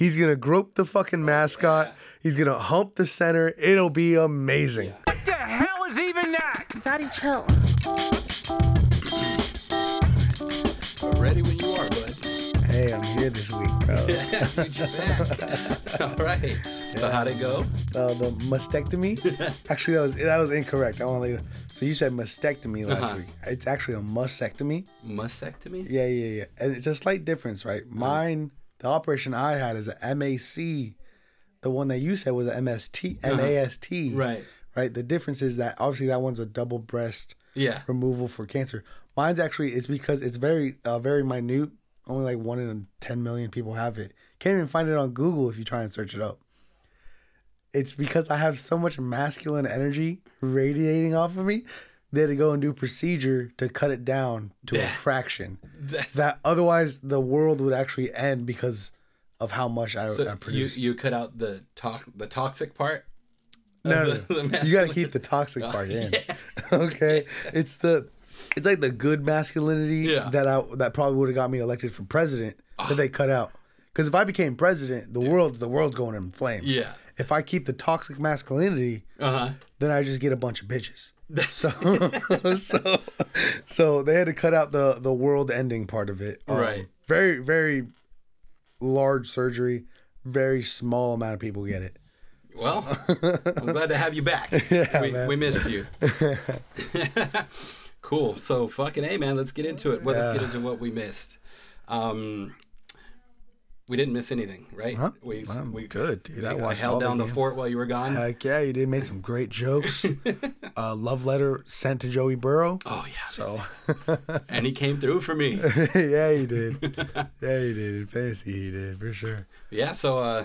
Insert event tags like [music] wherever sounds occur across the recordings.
He's gonna grope the fucking mascot. He's gonna hump the center. It'll be amazing. What the hell is even that? Daddy, chill. Ready when you are, bud. Hey, I'm here this week, bro. Dude, you're back. All right. So how'd it go? uh, the mastectomy. [laughs] actually, that was that was incorrect. I want to let you know. So you said mastectomy last Uh-huh. week. It's actually a mastectomy. Mastectomy? Yeah, yeah, yeah. And it's a slight difference, right? Mine, the operation I had is a MAC. The one that you said was a MST, MAST. Right. Right. The difference is that obviously that one's a double breast Yeah. removal for cancer. Mine's actually it's because it's very uh, very minute. Only like one in ten million people have it. Can't even find it on Google if you try and search it up. It's because I have so much masculine energy radiating off of me. They had to go and do procedure to cut it down to a fraction. That's, That otherwise the world would actually end because of how much I, I so you, produce. you cut out the to- the toxic part? no, the- no. the you got to keep the toxic Oh, part in. [laughs] okay, it's the it's like the good masculinity Yeah. that I that probably would have got me elected for president that they cut out. Because if I became president, the world the world's going in flames. Yeah. If I keep the toxic masculinity, Uh-huh. then I just get a bunch of bitches. That's [laughs] so, so they had to cut out the the world ending part of it. Um, Right. Very very large surgery. Very small amount of people get it. well. I'm glad to have you back. [laughs] Yeah, we, we missed you. [laughs] cool. So fucking a man. Let's get into it. Well, let's get into what we missed. Um, we didn't miss anything, right? Huh? We I'm we good, dude. I I, held down the games. fort while you were gone. Heck yeah, you did make some great jokes. [laughs] uh, love letter sent to Joey Burrow. oh yeah. So [laughs] and he came through for me. [laughs] yeah, he did. Yeah, he did. Fancy, he did for sure. Yeah. So uh,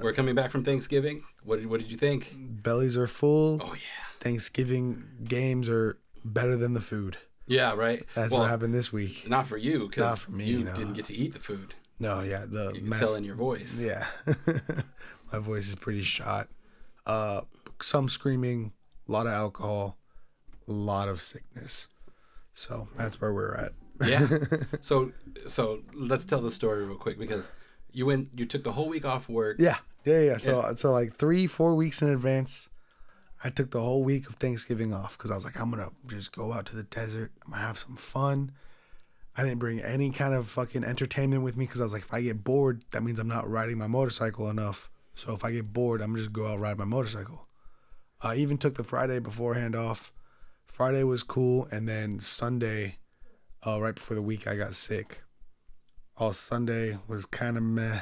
we're coming back from Thanksgiving. What did what did you think? Bellies are full. Oh yeah. Thanksgiving games are better than the food. Yeah. Right. That's well, what happened this week. Not for you, because you no. didn't get to eat the food. No, yeah, the You can mess- tell in your voice. Yeah, [laughs] my voice is pretty shot. Uh, some screaming, a lot of alcohol, a lot of sickness. So that's where we're at. Yeah. [laughs] so so let's tell the story real quick because you went you took the whole week off work. Yeah, yeah, yeah. So, so like three, four weeks in advance, I took the whole week of Thanksgiving off because I was like, I'm gonna just go out to the desert. I'm gonna have some fun. I didn't bring any kind of fucking entertainment with me because I was like, if I get bored, that means I'm not riding my motorcycle enough. So if I get bored, I'm just go out ride my motorcycle. I even took the Friday beforehand off. Friday was cool, and then Sunday, uh, right before the week, I got sick. All Sunday was kind of meh.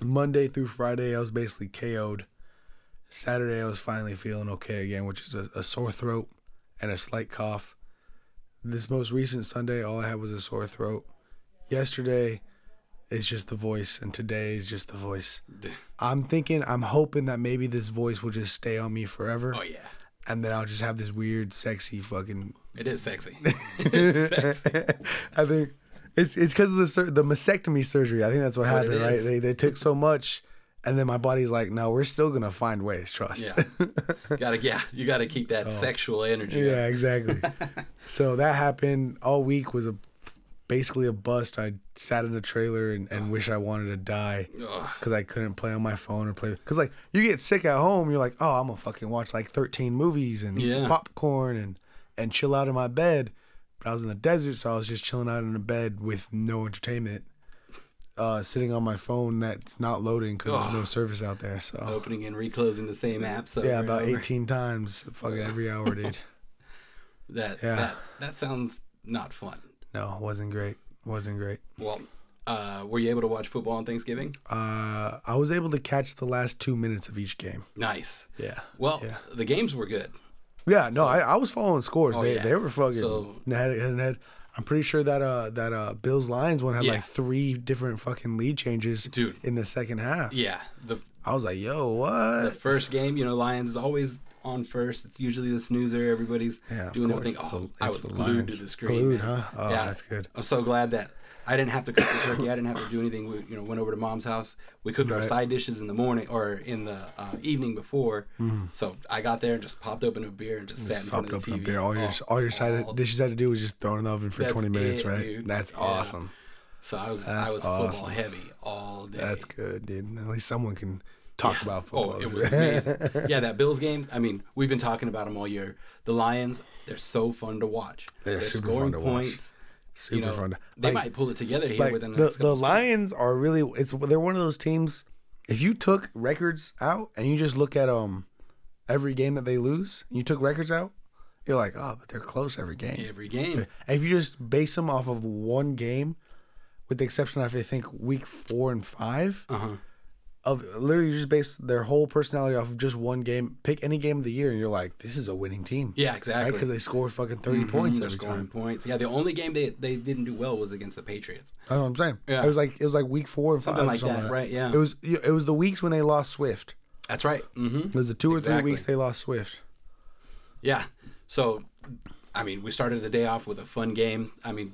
Monday through Friday, I was basically KO'd. Saturday, I was finally feeling okay again, which is a, a sore throat and a slight cough. This most recent Sunday, all I had was a sore throat. Yesterday, it's just the voice, and today is just the voice. [laughs] I'm thinking, I'm hoping that maybe this voice will just stay on me forever, Oh yeah. and then I'll just have this weird, sexy fucking. It is sexy. [laughs] it's sexy. I think it's it's because of the sur- the mastectomy surgery. I think that's what That's happened, it right? They they took so much, and then my body's like, no, we're still gonna find ways. Trust. Yeah. gotta yeah, you gotta keep that sexual energy. yeah, exactly. [laughs] so that happened all week. Was a basically a bust. I sat in a trailer and, and wish I wanted to die because I couldn't play on my phone or play. Because like you get sick at home, you're like, oh, I'm gonna fucking watch like 13 movies and eat some popcorn and and chill out in my bed. But I was in the desert, so I was just chilling out in a bed with no entertainment. Uh, sitting on my phone that's not loading because there's no service out there. So Opening and reclosing the same app. over yeah, about. 18 times, fucking every hour, dude. [laughs] That Yeah. that that sounds not fun. No, wasn't great. Wasn't great. Well, uh, were you able to watch football on Thanksgiving? Uh, I was able to catch the last two minutes of each game. Nice. Yeah. Well, Yeah. the games were good. Yeah, no, I, I was following scores. Oh, they yeah. they were fucking So- head and head. I'm pretty sure that uh that uh Bills Lions one had Yeah. like three different fucking lead changes, Dude. in the second half. Yeah. The I was like, yo, what? the first game, you know, Lions is always on first. It's usually the snoozer. Everybody's Yeah, doing everything. It's Oh, the- I was glued Lions. to the screen. Glued, man. huh? Oh, that's good. I'm so glad that I didn't have to cook the turkey. I didn't have to do anything. We, you know, went over to mom's house. We cooked our side dishes in the morning or in the uh, evening before. So I got there and just popped open a beer and just sat in front. Popped of the TV. a beer. All your Oh, all your side all- dishes had to do was just throw in the oven for That's 20 minutes, it, right? dude. That's Yeah. awesome. So I was I That's was football heavy all day. That's good, dude. At least someone can talk about football. Oh, it [laughs] was amazing. yeah, that Bills game. I mean, we've been talking about them all year. The Lions, they're so fun to watch. They're super scoring fun to watch. Super you know, fun. they like- might pull it together here like within the, the, the. Lions are really it's they're one of those teams. If you took records out and you just look at um every game that they lose, and you took records out, you're like, oh, but they're close every game. every game. And if you just base them off of one game, with the exception of I think week four and five, Uh huh. Of literally you just base their whole personality off of just one game. Pick any game of the year, and you're like, this is a winning team. Yeah, exactly. because they scored fucking 30 Mhm, points They're scoring time. points. Yeah, the only game they they didn't do well was against the Patriots. That's what I'm saying. Yeah. It was like it was like week four and Something like something that, right? Yeah, It was it was the weeks when they lost Swift. that's right. Mm-hmm. It was the two or three weeks they lost Swift. Yeah. So, I mean, we started the day off with a fun game. I mean,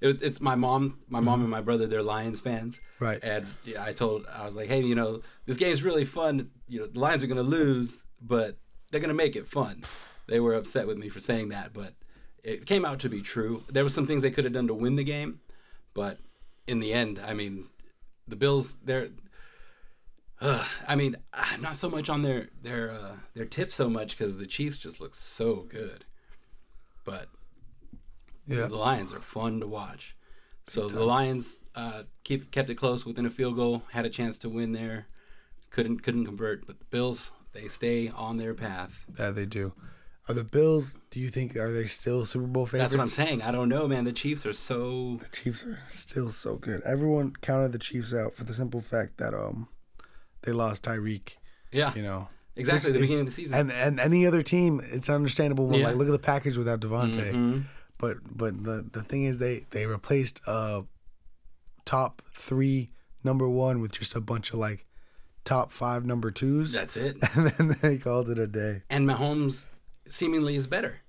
it, it's my mom, my mom and my brother. They're Lions fans, Right. And yeah, I told, I was like, hey, you know, this game's really fun. You know, the Lions are gonna lose, but they're gonna make it fun. They were upset with me for saying that, but it came out to be true. There was some things they could have done to win the game, but in the end, I mean, the Bills, they're. Uh, [sighs] I mean, [sighs] not so much on their their uh, their tip so much because the Chiefs just look so good, but Yeah. the Lions are fun to watch. So the Lions uh, keep kept it close within a field goal, had a chance to win there, couldn't couldn't convert. But the Bills they stay on their path. Yeah, they do. Are the Bills? Do you think are they still Super Bowl favorites? That's what I'm saying. I don't know, man. The Chiefs are so The Chiefs are still so good. Everyone counted the Chiefs out for the simple fact that um they lost Tyreek. yeah You know exactly at the beginning of the season. And and any other team, it's understandable. When, Yeah. Like look at the package without Davante. Mhm. But but the the thing is they they replaced uh top three number one with just a bunch of like top five number twos, That's it. [laughs] and then they called it a day. And Mahomes seemingly is better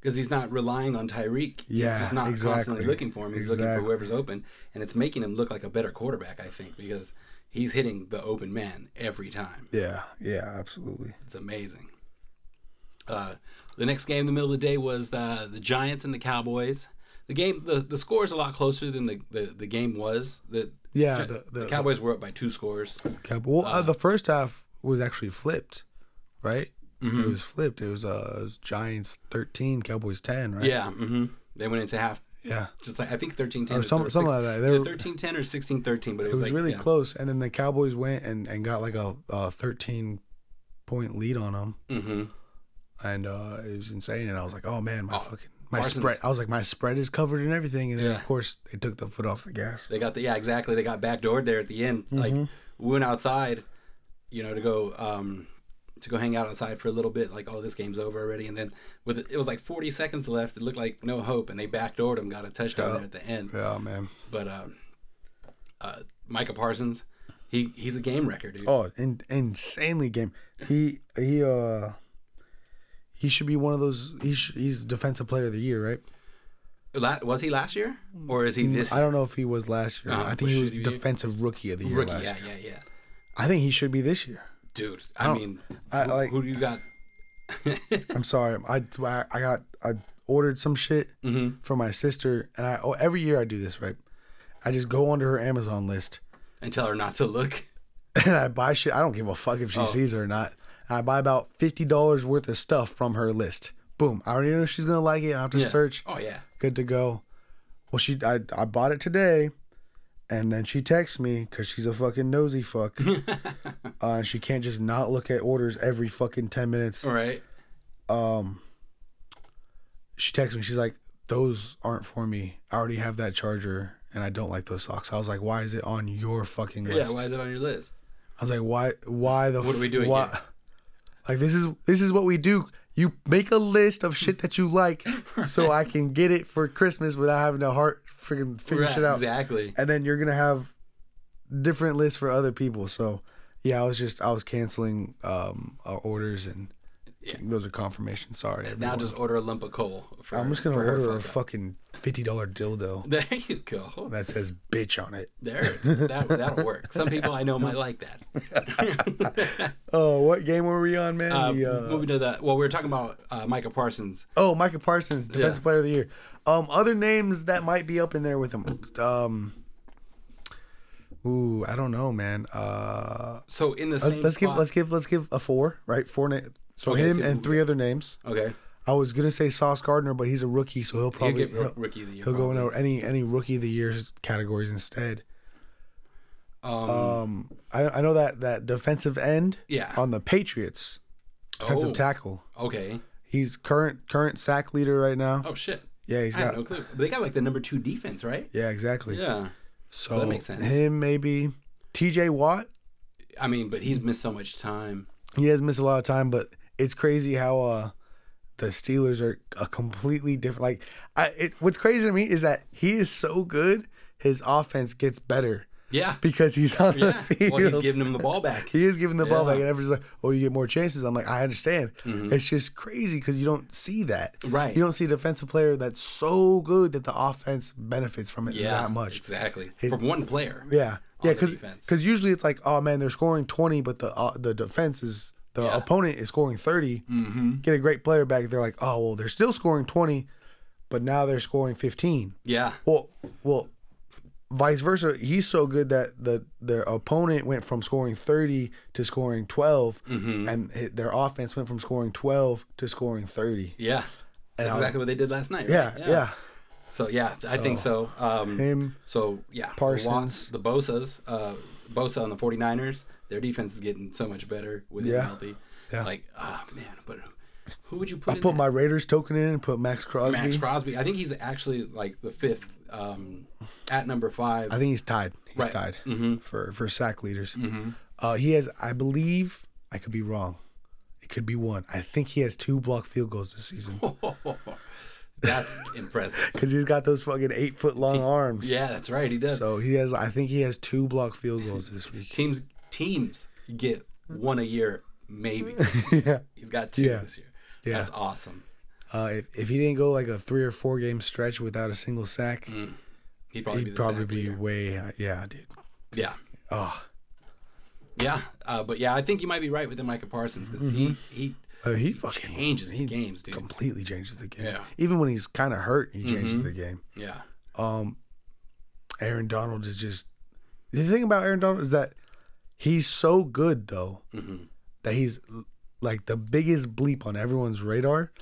because he's not relying on Tyreek. Yeah, he's just not exactly. constantly looking for him. He's looking for whoever's open, and it's making him look like a better quarterback. I think because he's hitting the open man every time. Yeah, yeah, absolutely. It's amazing. Uh, the next game in the middle of the day was uh, the Giants and the Cowboys. The game, the, the score is a lot closer than the, the, the game was. The, Yeah, Gi- the- the, the- Cowboys were up by two scores. Well, uh, the first half was actually flipped, right? Mm-hmm. It was flipped. It was uh it was Giants thirteen, Cowboys ten, right? Yeah, hmm they went into half yeah. just like I think 13-10 Or or, some- or something like that. They were- 13-10 or 16-13, but it It was, was like really yeah. close, and then the Cowboys went and, and got like a, a thirteen point lead on them, hmm and uh, it was insane. And I was like, oh man, my Oh, fucking my Parsons. spread. I was like, my spread is covered and everything, and then Yeah. of course they took the foot off the gas. They got the yeah exactly. They got backdoored there at the end. Like Mm-hmm. we went outside, you know, to go um to go hang out outside for a little bit. Like oh this game's over already, and then with it was like 40 seconds left. It looked like no hope, and they backdoored him, got a touchdown there at the end. Yeah, man. But um, uh, Micah Parsons, he he's a game record, dude. Oh, in, insanely game. He he uh he should be one of those. He sh- he's defensive player of the year, right? La- was he last year or is he this I don't know if he was last year. Uh, I think he was he defensive rookie of the year rookie? last Yeah, year. yeah, yeah. I think he should be this year. Dude, I, don't- mean, I- who, like- who do you got? [laughs] I'm sorry. I I I got I ordered some shit Mhm. for my sister, and I oh, every year I do this, right? I just go onto her Amazon list and tell her not to look. [laughs] and I buy shit. I don't give a fuck if she Oh. sees it or not. And I buy about fifty dollars worth of stuff from her list. Boom. I already know she's gonna like it. I have to Yeah. search. Oh yeah. Good to go. Well, she I I bought it today, and then she texts me because she's a fucking nosy fuck. [laughs] uh, and she can't just not look at orders every fucking ten minutes. All right. um she texts me she's like those aren't for me i already have that charger and i don't like those socks i was like why is it on your fucking list? Yeah. Why is it on your list? i was like why why the What are we doing why, here? Like this is this is what we do. You make a list of shit that you like [laughs] so i can get it for christmas without having to heart freaking figure Right, shit out. Exactly. and then you're gonna have different lists for other people. So yeah i was just i was canceling um uh, orders and Yeah. those are confirmations sorry Now just order a lump of coal. For, I'm just gonna for order a fuck fucking fifty dollar dildo [laughs] There you go. that says bitch on it. There. That that'll work. Some people I know might like that. [laughs] Oh, what game were we on, man? Uh, The, uh, moving to that. well, we were talking about uh, Micah Parsons. oh, Micah Parsons, defensive Yeah. player of the year. Um, other names that might be up in there with him. Um, Ooh, I don't know, man. Uh, So in the let's, same let's give let's give let's give a four, right? Four names. So Okay, him so and three other names. Okay. I was gonna say Sauce Gardner, but he's a rookie, so he'll probably get he'll, ro- rookie of the year. he'll go probably. into any any rookie of the years categories instead. Um, Um, I, I know that that defensive end yeah. on the Patriots, defensive Oh. tackle. Okay. He's current current sack leader right now. Oh shit. Yeah, he's I got. no clue. But they got like the number two defense, right? Yeah, exactly. Yeah. So, that makes sense. Him maybe. T.J. Watt. I mean, but he's missed so much time. He has missed a lot of time, but it's crazy how uh the Steelers are a completely different. Like, I it, what's crazy to me is that he is so good, his offense gets better Yeah. because he's on Yeah. the field. Well, he's giving him the ball back. He is giving the ball back, and everyone's like, "Oh, you get more chances." I'm like, I understand. It's just crazy because you don't see that. Mm-hmm. Right. You don't see a defensive player that's so good that the offense benefits from it Yeah. that much. Exactly. From one player. Yeah, yeah, because usually it's like, oh man, they're scoring 20, but the uh, the defense is the Yeah. opponent is scoring 30. Mm-hmm. Get a great player back. They're like, oh well, they're still scoring 20, but now they're scoring 15. Yeah. Well, well, vice versa. He's so good that the their opponent went from scoring 30 to scoring 12, Mm-hmm. and their offense went from scoring 12 to scoring 30. Yeah. That's was- exactly what they did last night. Yeah, Right? yeah. So yeah, I think so. Um, Him, so yeah, Parsons. Watts, the Bosa's, uh, Bosa on the 49ers, their defense is getting so much better with him Yeah. healthy. Yeah. Like, ah man, but who would you put? I put my Raiders token in and put Maxx Crosby. Maxx Crosby. I think he's actually like the fifth um, at number five. I think he's tied. He's Right. tied Mhm. for for sack leaders. Mhm. Uh, he has, I believe, I could be wrong. It could be one. I think he has two blocked field goals this season [laughs] That's impressive. [laughs] because he's got those fucking eight foot long arms. Yeah, that's right. He does. So he has. I think he has two blocked field goals this [laughs] week. teams teams get one a year, maybe. [laughs] yeah. He's got two Yeah. this year. Yeah. That's awesome. Uh, if if he didn't go like a three or four game stretch without a single sack, He'd probably be he'd the probably be way. Yeah, dude. Yeah. Oh, Yeah, uh, but yeah, I think you might be right with the Micah Parsons because he he uh, he fucking changes he the games, dude. completely changes the game. Yeah. Mm-hmm. Even when he's kind of hurt, he changes the game. Yeah, um, Aaron Donald is just the thing about Aaron Donald is that he's so good though Mm-hmm. that he's like the biggest bleep on everyone's radar.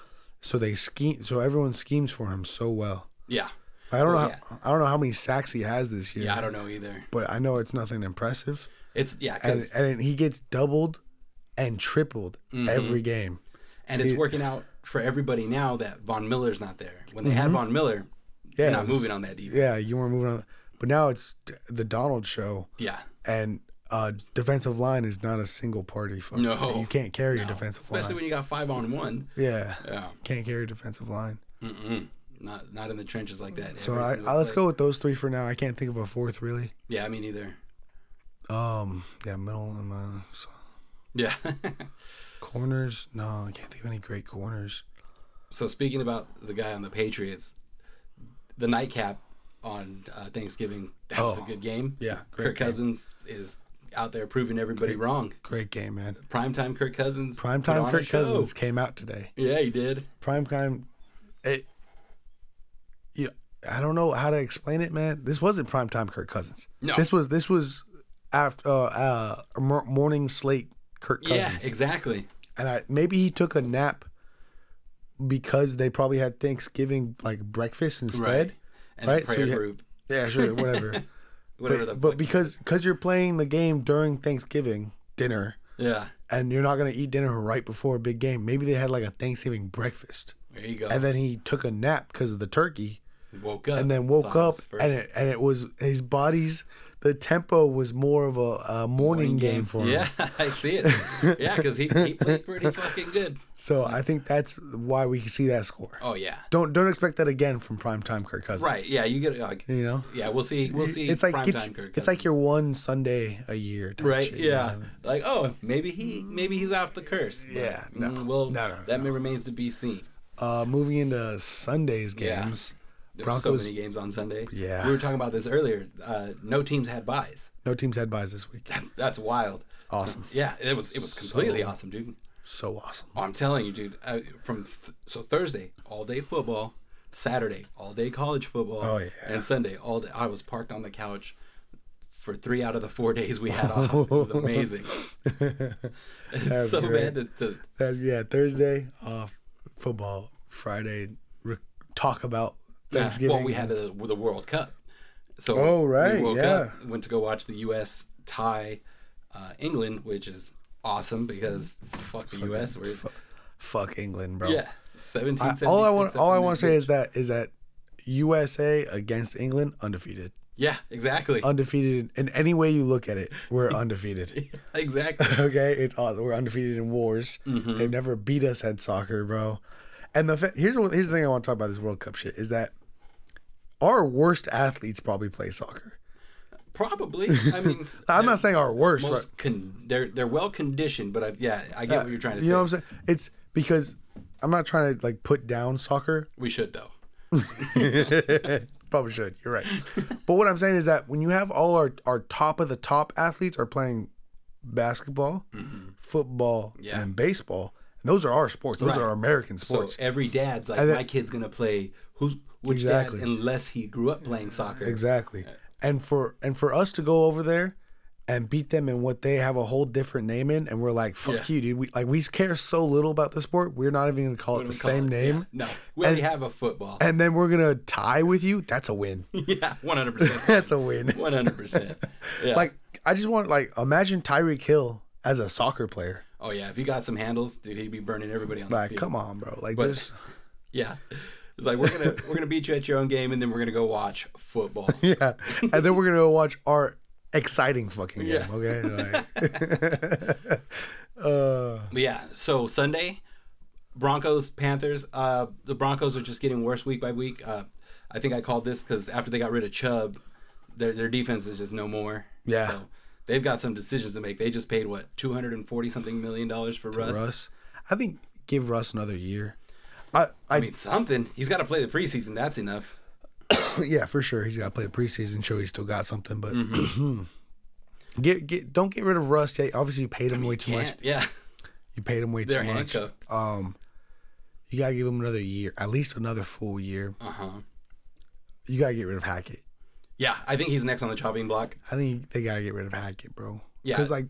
So they scheme, so everyone schemes for him so well. yeah, I don't Well, know. How, I don't know how many sacks he has this year. yeah. I don't know either. but I know it's nothing impressive. It's yeah, And and he gets doubled and tripled Mm-hmm. every game. and it's working out for everybody now that Von Miller's not there. When they Mm-hmm. had Von Miller, Yeah, not was- moving on that defense. Yeah, you weren't moving on. But now it's the Donald show. yeah. and uh, defensive line is not a single party. Fucking, No. you can't carry a defensive especially line. Especially when you got five on one. yeah, Yeah, can't carry a defensive line. Mm-mm. not not in the trenches like that. So I, I, let's play. go with those three for now. I can't think of a fourth really. Yeah, I mean either. Um, yeah, middle and uh, so- Yeah. [laughs] corners. No, I can't think of any great corners. So speaking about the guy on the Patriots, the nightcap on uh, Thanksgiving that was a Oh, good game. yeah, great Kirk game. Cousins is out there proving everybody wrong. Great game, man. Primetime Kirk Cousins. Primetime Kirk. Cousins came out today. Yeah, he did. Primetime. It. Yeah, I don't know how to explain it, man. This wasn't primetime Kirk Cousins. No. This was this was after uh, uh morning slate Kirk Cousins. Yeah, exactly. and I maybe he took a nap because they probably had Thanksgiving like breakfast instead. Right. And Right, a so prayer you ha- group, Yeah, sure, whatever. [laughs] whatever but the but because because you're playing the game during Thanksgiving dinner yeah, and you're not gonna eat dinner right before a big game, maybe they had like a Thanksgiving breakfast, there you go. and then he took a nap because of the turkey, woke up. And then woke up first and it and it was his body's the tempo was more of a, a morning, game. for him. Yeah, [laughs] I see it. Yeah, because he, he played pretty fucking good. So I think that's why we see that score. Oh yeah. Don't don't expect that again from primetime Kirk Cousins. Right. Yeah, you get like. You know. Yeah, we'll see. We'll see. it's like primetime Kirk it's like your one Sunday a year. Type right. shit, you yeah. know? Like oh, maybe he maybe he's off the curse. Yeah, no. mm, well, No, no, no, that remains to be seen. Uh, moving into Sunday's Yeah. There were so many games on Sunday. Yeah. We were talking about this earlier. Uh, no teams had buys. no teams had buys this week. That's that's wild. Awesome. So, yeah, it was it was completely So- awesome, dude. So awesome. Oh, I'm telling you, dude. Uh, from th- so Thursday, all day football. Saturday, all day college football. Oh, yeah. And Sunday, all day. I was parked on the couch for three out of the four days we had off. It was amazing. [laughs] [laughs] it's so great. bad to, to That, yeah, Thursday off football. Friday re- talk about Thanksgiving. Well, we had the, the World Cup. So Oh, right, we woke yeah. up, went to go watch the U.S. tie uh, England, which is awesome because fuck the U.S. We're, Fu- fuck England, bro. yeah, seventeen. I, all I want, all I want to say is that is that USA against England undefeated, yeah, exactly, undefeated in any way you look at it. We're [laughs] undefeated. exactly. [laughs] okay, it's awesome. We're undefeated in wars. Mm-hmm. They've never beat us at soccer, bro. And the here's here's the thing I want to talk about this World Cup shit is that our worst athletes probably play soccer. Probably. I [laughs] mean, I'm not saying our worst. most con- they're they're well conditioned, but I, yeah, I get what you're trying to you say. know what I'm saying? It's because I'm not trying to like put down soccer. we should though. [laughs] Probably should. You're right. but what I'm saying is that when you have all our, our top of the top athletes are playing basketball, football, Mm-hmm. Yeah. and baseball, and those are our sports. Those Right. are our American So sports. every dad's like, then- my kid's gonna play who's which Exactly. dad, unless he grew up playing soccer. exactly. And for and for us to go over there and beat them in what they have a whole different name in, and we're like, fuck Yeah. you, dude. We like we care so little about the sport, we're not even gonna call it the same it- name. yeah. No, we already have a football. And then we're gonna tie with you. That's a win. [laughs] yeah, one hundred percent. [laughs] That's a win. [laughs] One hundred percent. Yeah. Like I just want like imagine Tyreek Hill as a soccer player. oh yeah, if he got some handles, dude, he'd be burning everybody on the Like, field. come on, bro. Like, But- there's Yeah, it's like we're gonna we're gonna beat you at your own game, and then we're gonna go watch football. [laughs] yeah, and then we're gonna go watch our exciting fucking game. Yeah. Okay. Like, [laughs] uh, But yeah, so Sunday, Broncos Panthers. Uh, the Broncos are just getting worse week by week. Uh, I think I called this because after they got rid of Chubb, their their defense is just no more. Yeah. So they've got some decisions to make. They just paid what two hundred and forty something million dollars for Russ. Russ, I think give Russ another year. I, I, I mean something. He's got to play the preseason. That's enough. [coughs] yeah, for sure. He's got to play the preseason, show he's still got something. But Mm-hmm. [clears throat] get get don't get rid of Russ. Yeah, obviously you paid him way too much. Yeah, You paid him way they're too much. handcuffed. Um, you gotta give him another year, at least another full year. Uh huh. You gotta get rid of Hackett. Yeah, I think he's next on the chopping block. I think they gotta get rid of Hackett, bro. Yeah. because like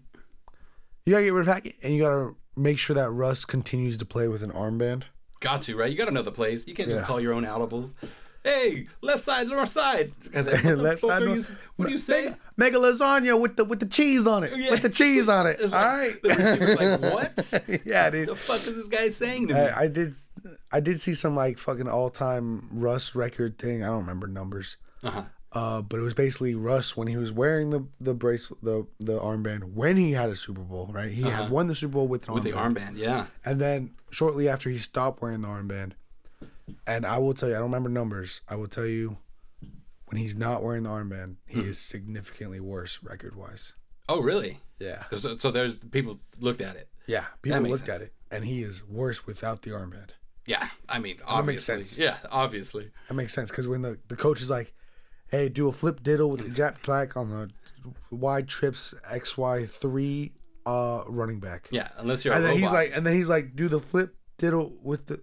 you gotta get rid of Hackett, and you gotta make sure that Russ continues to play with an armband. Got to right. You got to know the plays. You can't just Yeah. call your own audibles. Hey, left side, north side. [laughs] What Left side, you, what do you say? Make a lasagna with the with the cheese on it. Yeah. With the cheese on it. [laughs] All like- right. The receiver's like, [laughs] what? yeah, dude. the fuck is this guy saying to me? I, I did I did see some like fucking all time Russ record thing. I don't remember numbers. uh-huh. Uh, but it was basically Russ when he was wearing the the bracelet, the the armband when he had a Super Bowl, right? He had won the Super Bowl with an Uh-huh. With armband. the armband, yeah. And then shortly after he stopped wearing the armband, and I will tell you, I don't remember numbers. I will tell you, when he's not wearing the armband, he Hmm. is significantly worse record wise. Oh, really? Yeah, So, so there's people looked at it. yeah. People looked sense. at it, and he is worse without the armband. Yeah, I mean, makes obviously. sense. Yeah, obviously. That makes sense because when the, the coach is like, "Hey, do a flip diddle with the jab track on the wide trips X Y three uh running back," Yeah, unless you're and a then robot. he's like, and then he's like, "Do the flip diddle with the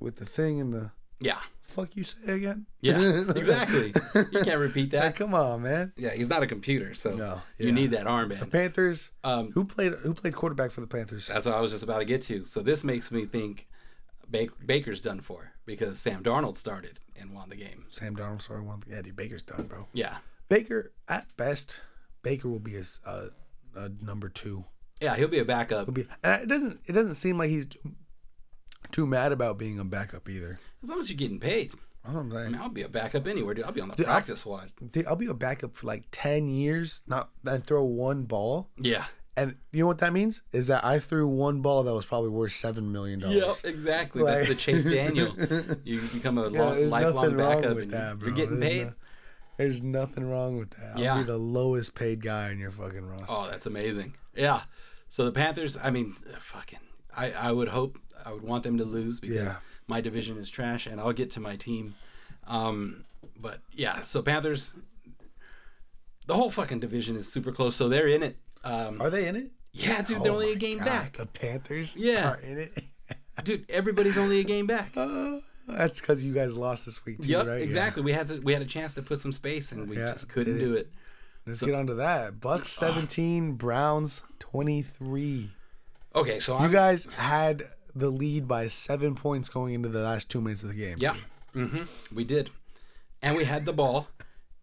with the thing and the yeah, fuck you say again?" yeah, [laughs] exactly. You can't repeat that. come on, man. Yeah, he's not a computer, so No, you need that armband. The Panthers. Um, Who played who played quarterback for the Panthers? That's what I was just about to get to. So this makes me think Baker's done for because Sam Darnold started and won the game. Sam Darnold. Sorry, one. Yeah, dude, Baker's done, bro. Yeah, Baker at best, Baker will be a number two. yeah, he'll be a backup He'll be, and it doesn't it doesn't seem like he's too, too mad about being a backup either. as long as you're getting paid. I don't know. I mean, I'll be a backup anywhere, dude. I'll be on the Dude, practice squad. Dude, I'll be a backup for like ten years, not and throw one ball. Yeah. And you know what that means? Is that I threw one ball that was probably worth seven million dollars. Yep, exactly. Like- [laughs] That's the Chase Daniel. [laughs] You become a Yeah, long, lifelong backup, and that, you're getting There's paid. no- there's nothing wrong with that. I'll Yeah. be the lowest paid guy in your fucking roster. Oh, that's amazing. Yeah. So the Panthers, I mean, fucking, I, I would hope, I would want them to lose because Yeah. my division is trash, and I'll get to my team. Um, but yeah, so Panthers, the whole fucking division is super close, so they're in it. Um, Are they in it? yeah, dude, they're Oh only a game God, back. The Panthers Yeah. are in it. [laughs] Dude, everybody's only a game back. Uh, that's because you guys lost this week too, Yep, right? Yeah. exactly. We had to, we had a chance to put some space, and we Yeah, just couldn't do it. Let's get on to that. Bucs 17, Browns 23. Okay, so You I'm guys had the lead by seven points going into the last two minutes of the game. yeah, hmm we did, and we had the ball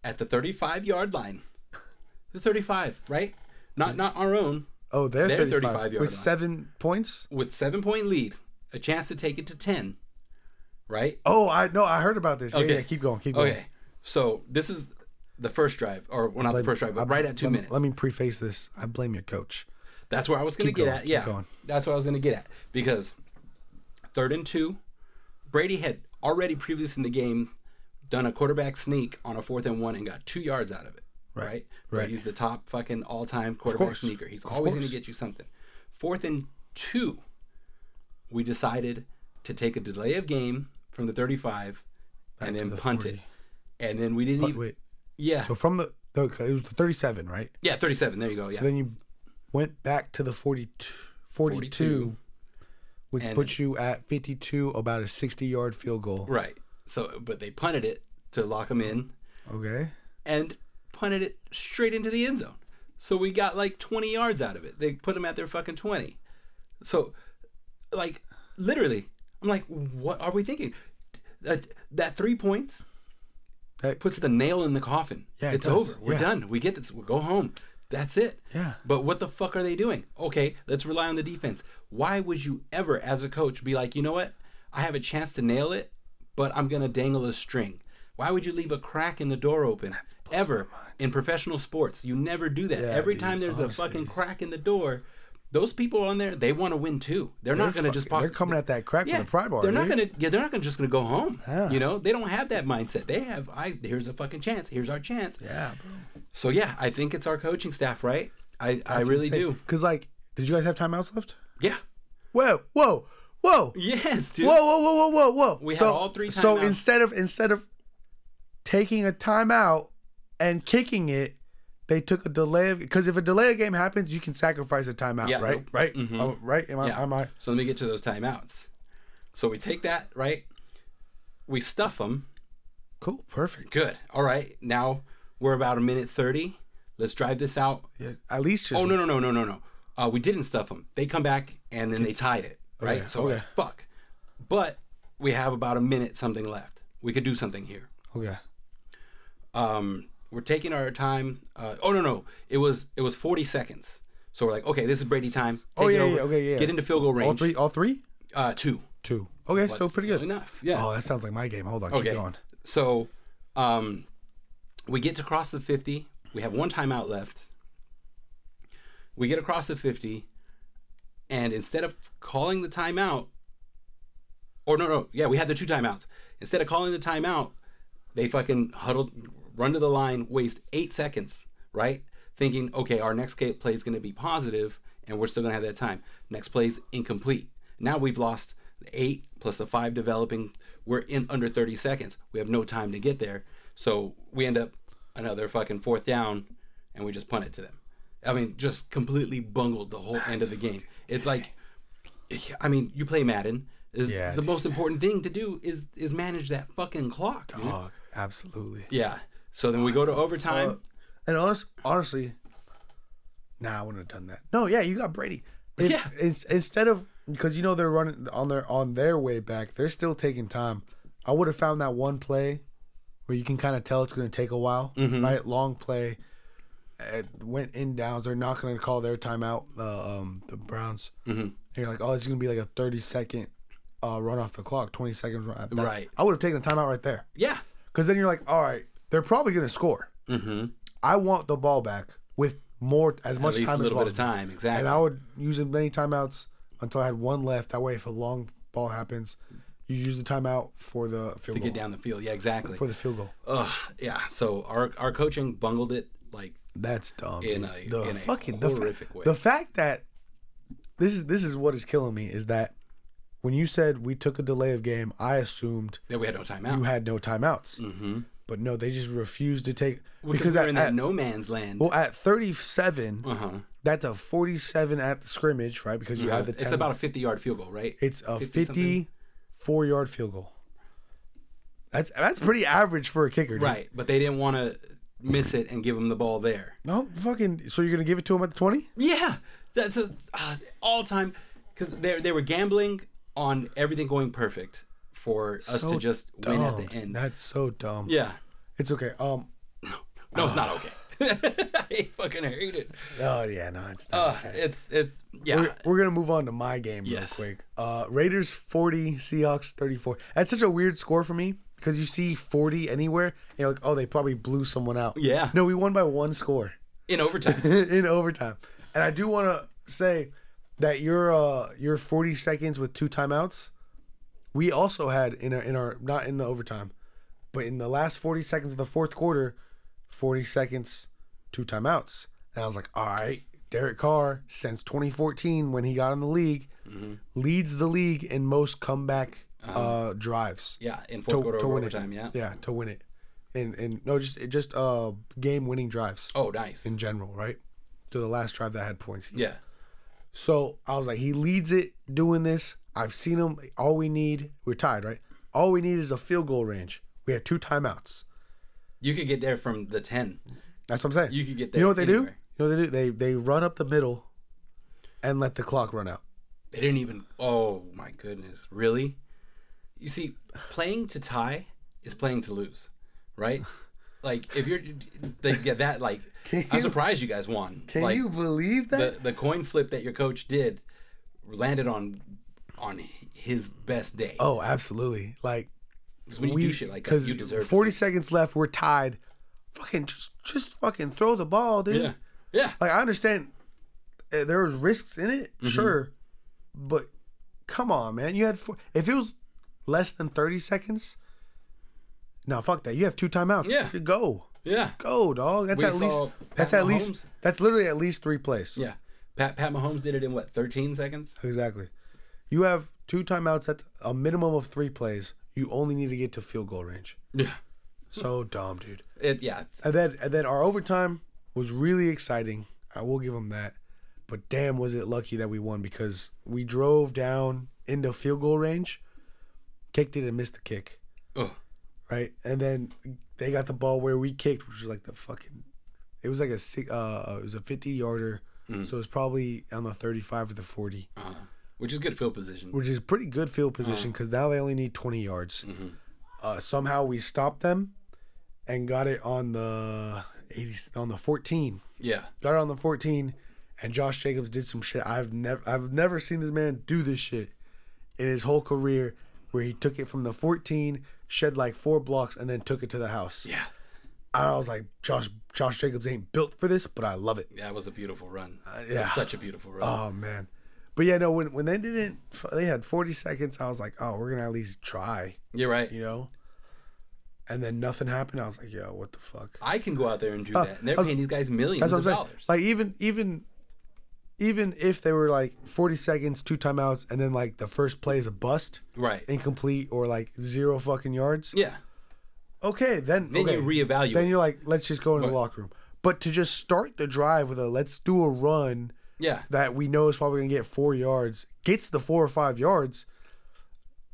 at the 35 yard line. The 35, right? Not not our own. Oh, they're, They're 35, 35 yard with line. seven points. with seven point lead, a chance to take it to ten, right? Oh, I know. I heard about this. Yeah, Okay. yeah. Keep going. Keep going. Okay, so this is the first drive, or well, not the first drive, but right at two let minutes. Let me preface this. I blame your coach. That's where I was going to get going, at. keep Yeah, going. that's what I was going to get at because third and two, Brady had already previously in the game done a quarterback sneak on a fourth and one and got two yards out of it. Right. Right. He's the top fucking all time quarterback sneaker. He's Of always going to get you something. Fourth and two, we decided to take a delay of game from the 35 and then the punt 40. it. And then we didn't But even. wait. Yeah. So from the, the it was the 37, right? Yeah, 37. There you go. Yeah. So then you went back to the 42, 42, 42. which puts you at 52, about a 60 yard field goal. right. So, but they punted it to lock him in. Okay. and punted it straight into the end zone. So we got like 20 yards out of it. They put them at their fucking 20. So, like, literally, I'm like, what are we thinking? That, that three points That, puts the nail in the coffin. Yeah, it's does. over. We're Yeah. done. We get this. We'll go home. That's it. Yeah. But what the fuck are they doing? Okay, let's rely on the defense. Why would you ever, as a coach, be like, you know what? I have a chance to nail it, but I'm gonna dangle a string. Why would you leave a crack in the door open ever in professional sports? You never do that. Yeah, Every dude, time there's honestly. a fucking crack in the door, those people on there, they want to win too. They're, not They're gonna just pop. they're coming at that crack with a pry bar, They're not gonna. Yeah, they're not gonna just gonna go home. Yeah. You know, they don't have that mindset. They have. I here's a fucking chance. Here's our chance. yeah, bro. So yeah, I think it's our coaching staff, right? I I really do. Because, like, did you guys have timeouts left? Yeah. Whoa, whoa, whoa. Yes, dude. Whoa, whoa, whoa, whoa, whoa, whoa! We had so, all three Timeouts. So instead of instead of taking a timeout and kicking it, they took a delay of because if a delay of game happens, you can sacrifice a timeout, Yeah, right? nope. Right? Mhm. Oh, right? Am I? Yeah. Am I? So let me get to those timeouts. So we take that, right? We stuff them. Cool. Perfect. Good. All right. Now we're about a minute 30. Let's drive this out. Yeah, at least just. Oh, no, no, no, no, no, no. Uh, we didn't stuff them. They come back and then they tied it, right? Okay, So, like, okay. fuck. But we have about a minute something left. We could do something here. Okay. Um, we're taking our time. Uh, oh no, no, it was it was 40 seconds. So we're like, okay, this is Brady time. Take Oh it yeah, yeah. Okay, yeah. Get into field goal range. All three. All three. Uh, two. Two. Okay, still But pretty still good. Enough. Yeah. Oh, that sounds like my game. Hold on. okay. Keep going. So, um, we get to cross the 50. We have one timeout left. We get across the 50, and instead of calling the timeout, or no, no, yeah, we had the two timeouts. Instead of calling the timeout, they fucking huddled, run to the line, waste eight seconds, right? Thinking, okay, our next play is going to be positive, and we're still going to have that time. Next play is incomplete. Now we've lost the eight plus the five developing. We're in under 30 seconds. We have no time to get there. So we end up another fucking fourth down, and we just punt it to them. I mean, just completely bungled the whole end of the game. It's like, I mean, you play Madden. Yeah, the dude. most important thing to do is is manage that fucking clock, dude. Oh, absolutely. Yeah. So then we go to overtime. Uh, and honest, honestly, nah, I wouldn't have done that. No, yeah, you got Brady. If, Yeah. ins- instead of because you know they're running on their on their way back, they're still taking time. I would have found that one play where you can kind of tell it's going to take a while. Mm-hmm. Right, long play. It went in downs. They're not going to call their timeout. Uh, um, the Browns. Mm-hmm. And you're like, oh, it's going to be like a thirty second uh, run off the clock, twenty seconds run. That's- Right. I would have taken a timeout right there. yeah. Because then you're like, all right, they're probably going to score. Mm-hmm. I want the ball back with more as At much least a time as little possible. bit of time. Exactly. And I would use as many timeouts until I had one left. That way, if a long ball happens, you use the timeout for the field to goal. get down the field. Yeah. Exactly. for the field goal. Ugh. Yeah. So our our coaching bungled it like That's dumb. In a- the in a fucking the, fa- horrific way. the fact that this is this is what is killing me is that when you said we took a delay of game, I assumed that we had no timeout. you had no timeouts. mm-hmm. But no, they just refused to take Because, because we're at, in that at- no man's land. well at 37 uh huh. that's a 47 at the scrimmage, right? Because you had the 10, It's about a 50 yard field goal, right? it's a 54 yard field goal. That's that's pretty average for a kicker, dude. Right, but they didn't want to. miss it and give him the ball there. No, fucking. So you're gonna give it to him at the twenty? Yeah, that's a uh, all time because they they were gambling on everything going perfect for us to just win at the end. That's so dumb. yeah, It's okay. Um. [laughs] no, it's not okay. [laughs] I fucking hate it. Oh yeah, no, it's not. Uh, okay. it's it's yeah. We're, we're gonna move on to my game Yes. real quick. Uh, Raiders forty, Seahawks thirty four. That's such a weird score for me because you see forty anywhere, and you're like, oh, they probably blew someone out. Yeah. No, we won by one score in overtime. [laughs] in overtime, and I do want to say that your uh your forty seconds with two timeouts, we also had in our in our not in the overtime, but in the last forty seconds of the fourth quarter, forty seconds, two timeouts, and I was like, all right. Derek Carr, since 2014 when he got in the league, leads the league in most comeback uh, drives. Yeah, in fourth quarter to win overtime. it. Yeah. Yeah, to win it. And and no, just just uh game winning drives Oh, nice. in general, right? To the last drive that had points. Yeah. So I was like, he leads it doing this. I've seen him. All we need, we're tied, right? All we need is a field goal range. We have two timeouts. You could get there from the ten. That's what I'm saying. You could get there. You know what they anywhere. do? You know what they do? They they run up the middle and let the clock run out. They didn't even. Oh my goodness! Really? You see, playing to tie is playing to lose, right? Like if you're, they get that. Like Can I'm surprised you guys won. Can like, you believe that? the the coin flip that your coach did landed on on his best day. oh, absolutely. Like 'Cause when you do shit like that, because you deserve. 40 seconds left, we're tied. Fucking just just fucking throw the ball, dude. yeah, yeah. Like I understand uh, there was risks in it, Mm-hmm. sure, but come on, man. You had four, if it was less than 30 seconds. No, fuck that. You have two timeouts. Yeah. go, Yeah, go, dog. That's We at least. Pat That's at Mahomes. least. That's literally at least three plays. yeah. Pat Pat Mahomes did it in what 13 seconds? Exactly. You have two timeouts. That's a minimum of three plays. You only need to get to field goal range. Yeah, So dumb, dude. it. Yeah, it's- And then and then our overtime was really exciting. I will give them that. But damn, was it lucky that we won because we drove down into field goal range, kicked it and missed the kick, ugh. Right? And then they got the ball where we kicked, which was like the fucking. It was like a six. Uh, it was a fifty yarder, so it was probably on the thirty-five or the forty, Uh, which is good field position. which is pretty good field Uh-huh. position because now they only need twenty yards. Mm-hmm. Uh, somehow we stopped them, and got it on the eighty on the fourteen. Yeah, got it on the 14 and Josh Jacobs did some shit I've never I've never seen this man do this shit in his whole career where he took it from the 14 shed like four blocks and then took it to the house. yeah. I was like Josh Josh Jacobs ain't built for this but I love it. That was a beautiful run. Uh, yeah. was such a beautiful run. Oh man. But yeah no when when they didn't they had 40 seconds I was like oh we're going to at least try, You're right. you know. And then nothing happened. I was like yo what the fuck. I can go out there and do Uh, that. And they're uh, paying these guys millions of dollars. Like even even even if they were like 40 seconds, two timeouts, and then like the first play is a bust, right. incomplete, or like zero fucking yards. Yeah. Okay, then Then okay. you reevaluate. Then you're like, let's just go into the locker room. But to just start the drive with a let's do a run yeah. that we know is probably gonna get four yards, gets the four or five yards,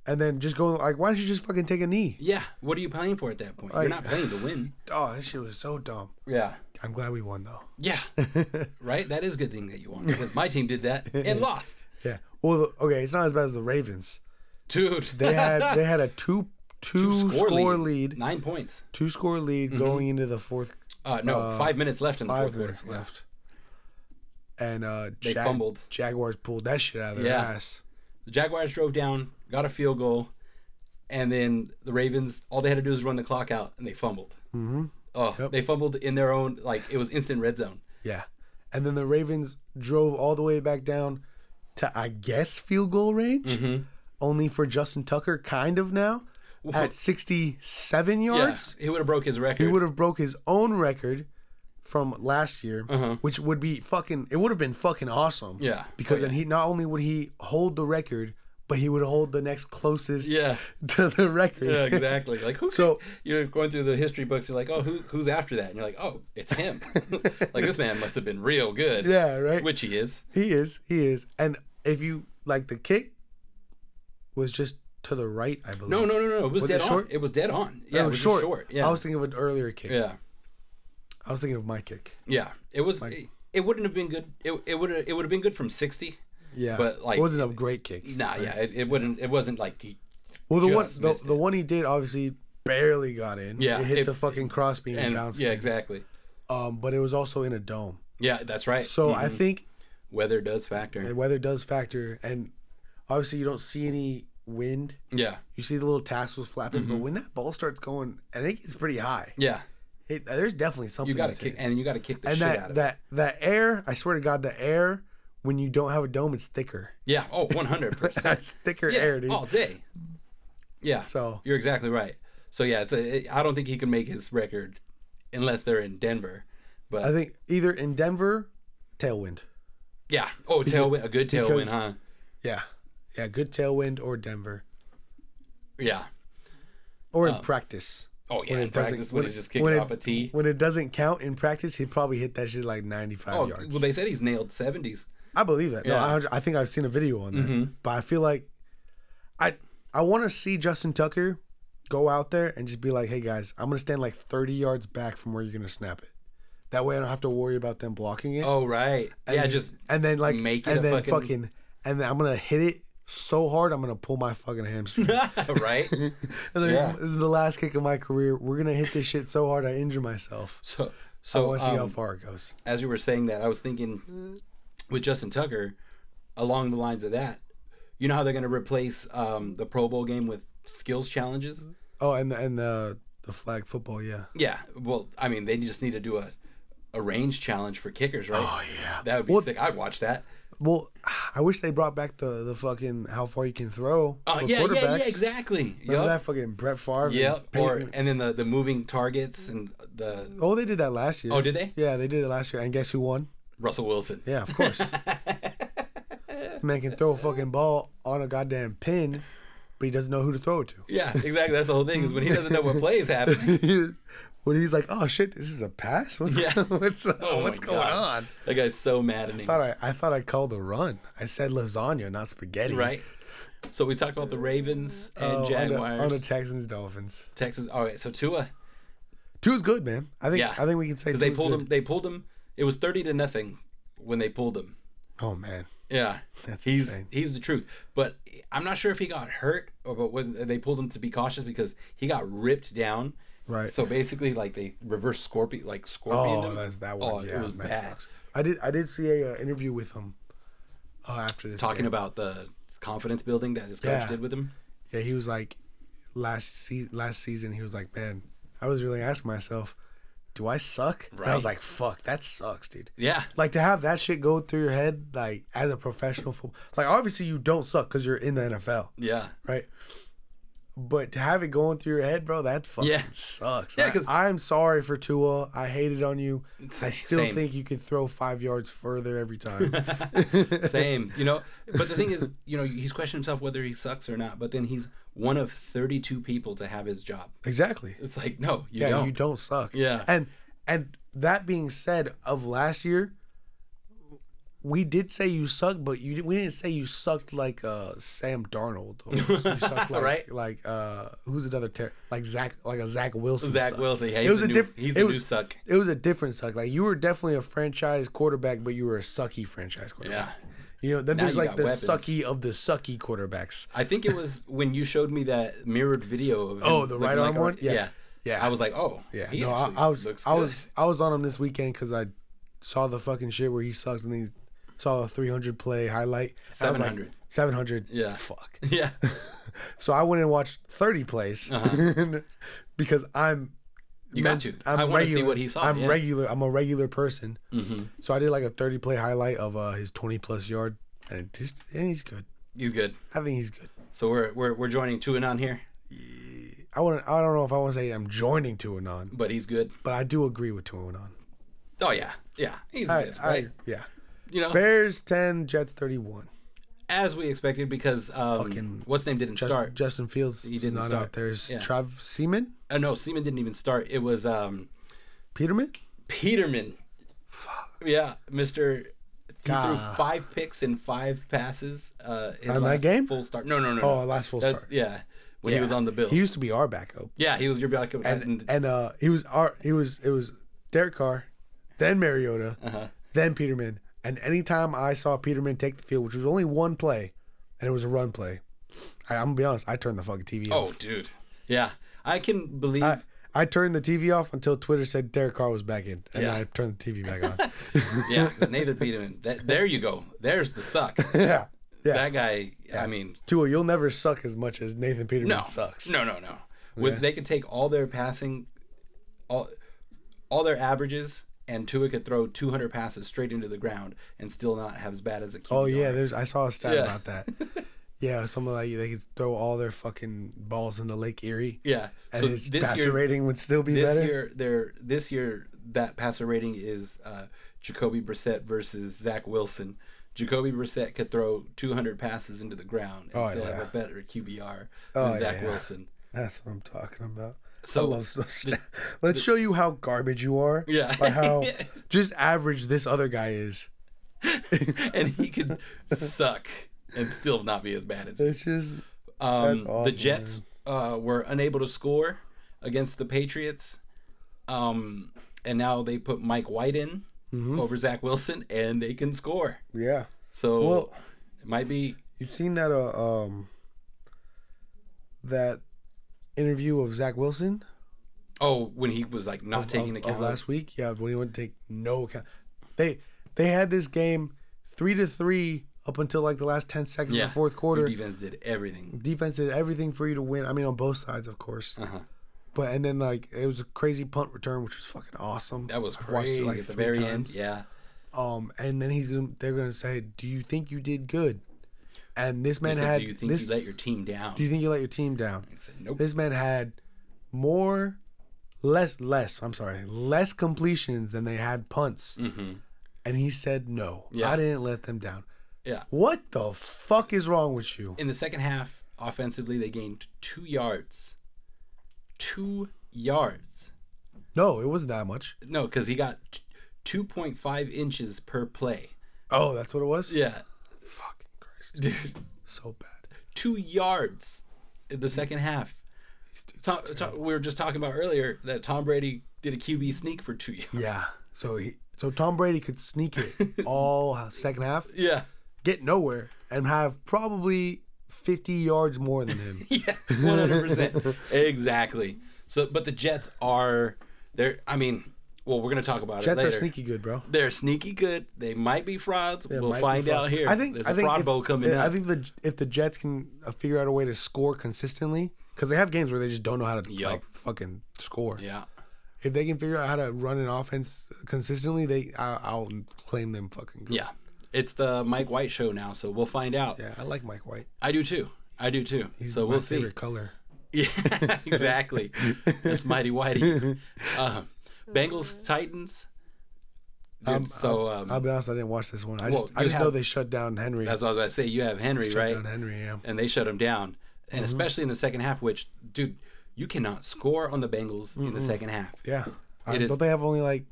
and then just go like, why don't you just fucking take a knee? Yeah. What are you playing for at that point? You're not playing to win. [sighs] Oh, that shit was so dumb. Yeah. I'm glad we won though. Yeah. [laughs] right? That is a good thing that you won because my team did that [laughs] and lost. Yeah. Well, okay, it's not as bad as the Ravens. Dude. They had they had a two [laughs] two, score, lead. Nine points. two score lead Mm-hmm. going into the fourth Uh, no, Uh, five minutes left in the five fourth minutes quarter. left. And uh They fumbled. Jaguars pulled that shit out of their Yeah. ass. The Jaguars drove down, got a field goal, and then the Ravens, all they had to do was run the clock out, and they fumbled. Mm-hmm. Oh, Yep. they fumbled in their own, like, it was instant red zone. Yeah. And then the Ravens drove all the way back down to I guess field goal range. Mm-hmm. Only for Justin Tucker kind of now at 67 yards. Yeah, he would have broke his record. He would have broke his own record from last year, Uh-huh. which would be fucking. It would have been fucking awesome. Yeah. because Oh, then he not only would he hold the record, but he would hold the next closest Yeah. [laughs] to the record. Yeah, exactly. Like who? [laughs] So- you're going through the history books. You're like, oh, who, who's after that? And you're like, oh, it's him. [laughs] like this man must have been real good. yeah, right. Which he is. he is, he is. And if you like, the kick was just to the right, I believe. No, no, no, no. It was, Was dead it on. short? It was dead on. Yeah, it it was was short. short. Yeah. I was thinking of an earlier kick. yeah. I was thinking of my kick. Yeah, it was. it, it wouldn't have been good. It it would it would have been good from sixty. Yeah, But, like- it wasn't a great kick. Nah, yeah, it, it wouldn't. It wasn't like he. Well, the one the, the one he did obviously barely got in. Yeah, it hit it- the fucking crossbeam and, And bounced. yeah, in. exactly. Um, but it was also in a dome, Yeah, that's right. so Mhm. I think weather does factor. the weather does factor, and obviously you don't see any wind. Yeah, You see the little tassels flapping, Mm-hmm. but when that ball starts going I think it's pretty high, yeah. it, there's definitely something. You got to kick, and you got to kick the and shit out that of it. that that air. I swear to God, the air when you don't have a dome, it's thicker. Yeah. Oh, Oh, [laughs] one hundred percent. That's thicker Yeah, air, dude. all day. Yeah. So You're exactly right. So yeah, it's a. It, I don't think he can make his record unless they're in Denver. But I think either in Denver, tailwind. yeah. Oh, tailwind, a good tailwind, because- huh? Yeah, yeah, good tailwind or Denver Yeah. or in um, practice. Oh yeah. When In practice, when when he's just kicking it- off a tee. When it doesn't count in practice, he'd probably hit that shit like 95 Oh yards. well, they said he's nailed seventies. I believe it. Yeah. Mm-hmm. No, I, I think I've seen a video on that. But I feel like I I want to see Justin Tucker go out there and just be like, "Hey guys, I'm gonna stand like 30 yards back from where you're gonna snap it. That way, I don't have to worry about them blocking it. Oh right. And yeah, then- just and then like make it and then fucking- fucking... and then I'm gonna hit it so hard I'm gonna pull my fucking hamstring. [laughs] right. [laughs] And then Yeah. This is the last kick of my career. We're gonna hit this shit so hard I injure myself. So I so want to see how um, far it goes. as you were saying that, I was thinking with Justin Tucker, along the lines of that. You know how they're going to replace um, the Pro Bowl game with skills challenges? Oh, and the, and the the flag football, yeah. Yeah. Well, I mean, they just need to do a a range challenge for kickers, right? Oh, yeah. That would be Well- sick. I'd watch that. Well, I wish they brought back the the fucking how far you can throw Oh for yeah, yeah, yeah, exactly. Remember Yep. that fucking Brett Favre? and Yep. Or and then the the moving targets and the oh, they did that last year. Oh, did they? Yeah, they did it last year. And guess who won? Russell Wilson. Yeah, of course. [laughs] Man can throw a fucking ball on a goddamn pin, but he doesn't know who to throw it to. Yeah, exactly. That's the whole thing is when he doesn't know what play is happening. [laughs] when he's like, "Oh shit, this is a pass. What's Yeah. [laughs] what's uh, Oh what's going God. on?" That guy's so maddening. I thought I, I thought I called a run. I said lasagna, not spaghetti. Right. So we talked about the Ravens and Oh, on the- Jaguars. on the Texans Dolphins. Texas. All right. So Tua, Tua's good, man. I think Yeah. I think we can say because they pulled good. him. They pulled him. It was thirty to nothing when they pulled him. Oh man, Yeah, That's he's insane. he's the truth. But I'm not sure if he got hurt or but when they pulled him to be cautious because he got ripped down. Right. So basically, like they reverse scorpion, like scorpion. Oh, him. that's that one. Oh, yeah, it was bad. sucks. I did I did see a uh, interview with him uh, after this. Talking game. about the confidence building that his coach Yeah. did with him. yeah, he was like last se- last season. He was like, man, I was really asking myself, do I suck? And I was like, fuck, that sucks, dude. Yeah. Like to have that shit go through your head, like as a professional football. Like obviously you don't suck because you're in the NFL, Yeah. right? But to have it going through your head, bro, that fucking Yeah. sucks. Yeah, I- 'cause- I'm sorry for Tua. I hated on you. I still Same. think you could throw five yards further every time. [laughs] Same, you know. But the thing is, [laughs] you know, he's questioned himself whether he sucks or not. But then he's one of 32 people to have his job. exactly. It's like, no, you yeah, don't. you don't suck. Yeah. And and that being said, of last year, we did say you sucked, but you we didn't say you sucked like uh Sam Darnold. Or you sucked [laughs] like, Right. Like uh who's another ter- like Zach like a Zach Wilson. Zach suck. Wilson. Yeah, It he's was a new, diff- He's it the new was- suck. It was a different suck. Like you were definitely a franchise quarterback, but you were a sucky franchise quarterback. Yeah. You know, then Now there's like the weapons. sucky of the sucky quarterbacks. I think it was [laughs] when you showed me that mirrored video of him Oh, the right arm a- one? Yeah. yeah. Yeah. I was like, oh, Yeah, he no, I, I was I was I was on him this weekend because I saw the fucking shit where he sucked and he saw a 300 play highlight. And I was like, 700. 700. Yeah. Fuck. [laughs] yeah, [laughs] So I went and watched 30 plays [laughs] because I'm. Uh-huh. You got to. I wanna see what he saw, I'm yeah. regular. I'm a regular person. hmm So I did like a 30 play highlight of uh, his 20 plus yard, and just and he's good. he's good. I think he's good. So we're we're we're joining Tuanon here, I want. I don't know if I want to say I'm joining Tuanon, but he's good. but I do agree with Tuanon. Oh yeah, yeah, he's I, good, I, right? yeah. You know, Bears 10, Jets 31. as we expected because um, Fucking what's name didn't Just, start. Justin Fields He didn't not start. out there. Is Yeah. Trav Siemian? Oh no, Siemian didn't even start. It was um, Peterman? Peterman. Yeah, Mister. He God. threw five picks and five passes. Uh, his On that last game? full start. No, no, no. Oh, no. last full That- start. Yeah, when he was on the Bills. He used to be our backup. yeah, he was your backup. And and uh he was our he was it was Derek Carr, then Mariota, Uh-huh. then Peterman. And anytime I saw Peterman take the field, which was only one play, and it was a run play, I, I'm gonna be honest, I turned the fucking TV Oh, off. Oh, dude. Yeah, I can believe. I, I turned the TV off until Twitter said Derek Carr was back in, and Yeah. I turned the TV back on. [laughs] yeah, because Nathan Peterman. That, there you go. There's the suck. [laughs] yeah, yeah. That guy. I mean, Tua, you'll never suck as much as Nathan Peterman no, sucks. no, no, no. With they could take all their passing, all, all their averages, and Tua could throw 200 passes straight into the ground and still not have as bad as a QBR. Oh yeah, there's I saw a stat Yeah. about that. [laughs] Yeah, something like they could throw all their fucking balls into Lake Erie, yeah. and So his this passer year, rating would still be this better. year, their this year that passer rating is uh, Jacoby Brissett versus Zach Wilson. Jacoby Brissett could throw 200 passes into the ground and Oh, still have a better QBR Oh, than Zach yeah. Wilson. That's what I'm talking about. So, I love stat- Let's show you how garbage you are. Yeah. By how [laughs] just average this other guy is. [laughs] and he could [laughs] suck and still not be as bad as It's just Um, That's the Jets uh, were unable to score against the Patriots, um, and now they put Mike White in Mm-hmm. over Zach Wilson, and they can score. yeah. So Well- it might be You've seen that uh, um that interview of Zach Wilson oh when he was like not of, taking of, account. of last week. Yeah, when he wouldn't take no account. They they had this game three to three up until like the last ten seconds yeah, of the fourth Your quarter. defense did everything. Defense did everything for you to win. I mean, on both sides, of course. Uh-huh. But and then like it was a crazy punt return, which was fucking awesome. That was I've watched it, crazy at the very times. end. Yeah, Um, and then he's gonna they're gonna say, "Do you think you did good?" And this man said, had. "Do you think this, you let your team down?" do you think you let your team down? I said, "Nope." This man had more, less, less. I'm sorry, less completions than they had punts, hmm and he said, "No, Yeah. I didn't let them down." Yeah. What the fuck is wrong with you? In the second half, offensively, they gained two yards. Two yards. No, it wasn't that much. No, because he got t- 2.5 inches per play. Oh, that's what it was. Yeah, dude, so bad. two yards in the second half. Tom, Tom, we were just talking about earlier that Tom Brady did a QB sneak for two yards. Yeah. So he, so Tom Brady could sneak it [laughs] all second half, Yeah. get nowhere, and have probably 50 yards more than him. [laughs] Yeah, one hundred percent, exactly. So, but the Jets are they're. I mean, well, we're gonna talk about Jets it later. are sneaky good, bro. They're sneaky good. They might be frauds. It we'll might be find fraud. out here. I think there's I a think fraud if, bowl coming I up. think the if the Jets can uh, figure out a way to score consistently, because they have games where they just don't know how to Yup. like fucking score. yeah, If they can figure out how to run an offense consistently, they I, I'll claim them fucking good. yeah. It's the Mike White show now, so we'll find out. Yeah, I like Mike White. I do too. I do too. He's so my we'll see. favorite color. [laughs] Yeah, exactly. [laughs] That's mighty whitey. Uh, Bengals Titans. Dude, Um, so I'll, um, I'll be honest, I didn't watch this one. I well, just I you just know they shut down Henry. that's what I was about to say. You have Henry, shut right? down Henry, yeah. and they shut him down. Mm-hmm. And especially in the second half, which, dude, you cannot score on the Bengals in the second half. Yeah. I, It is- don't they have only like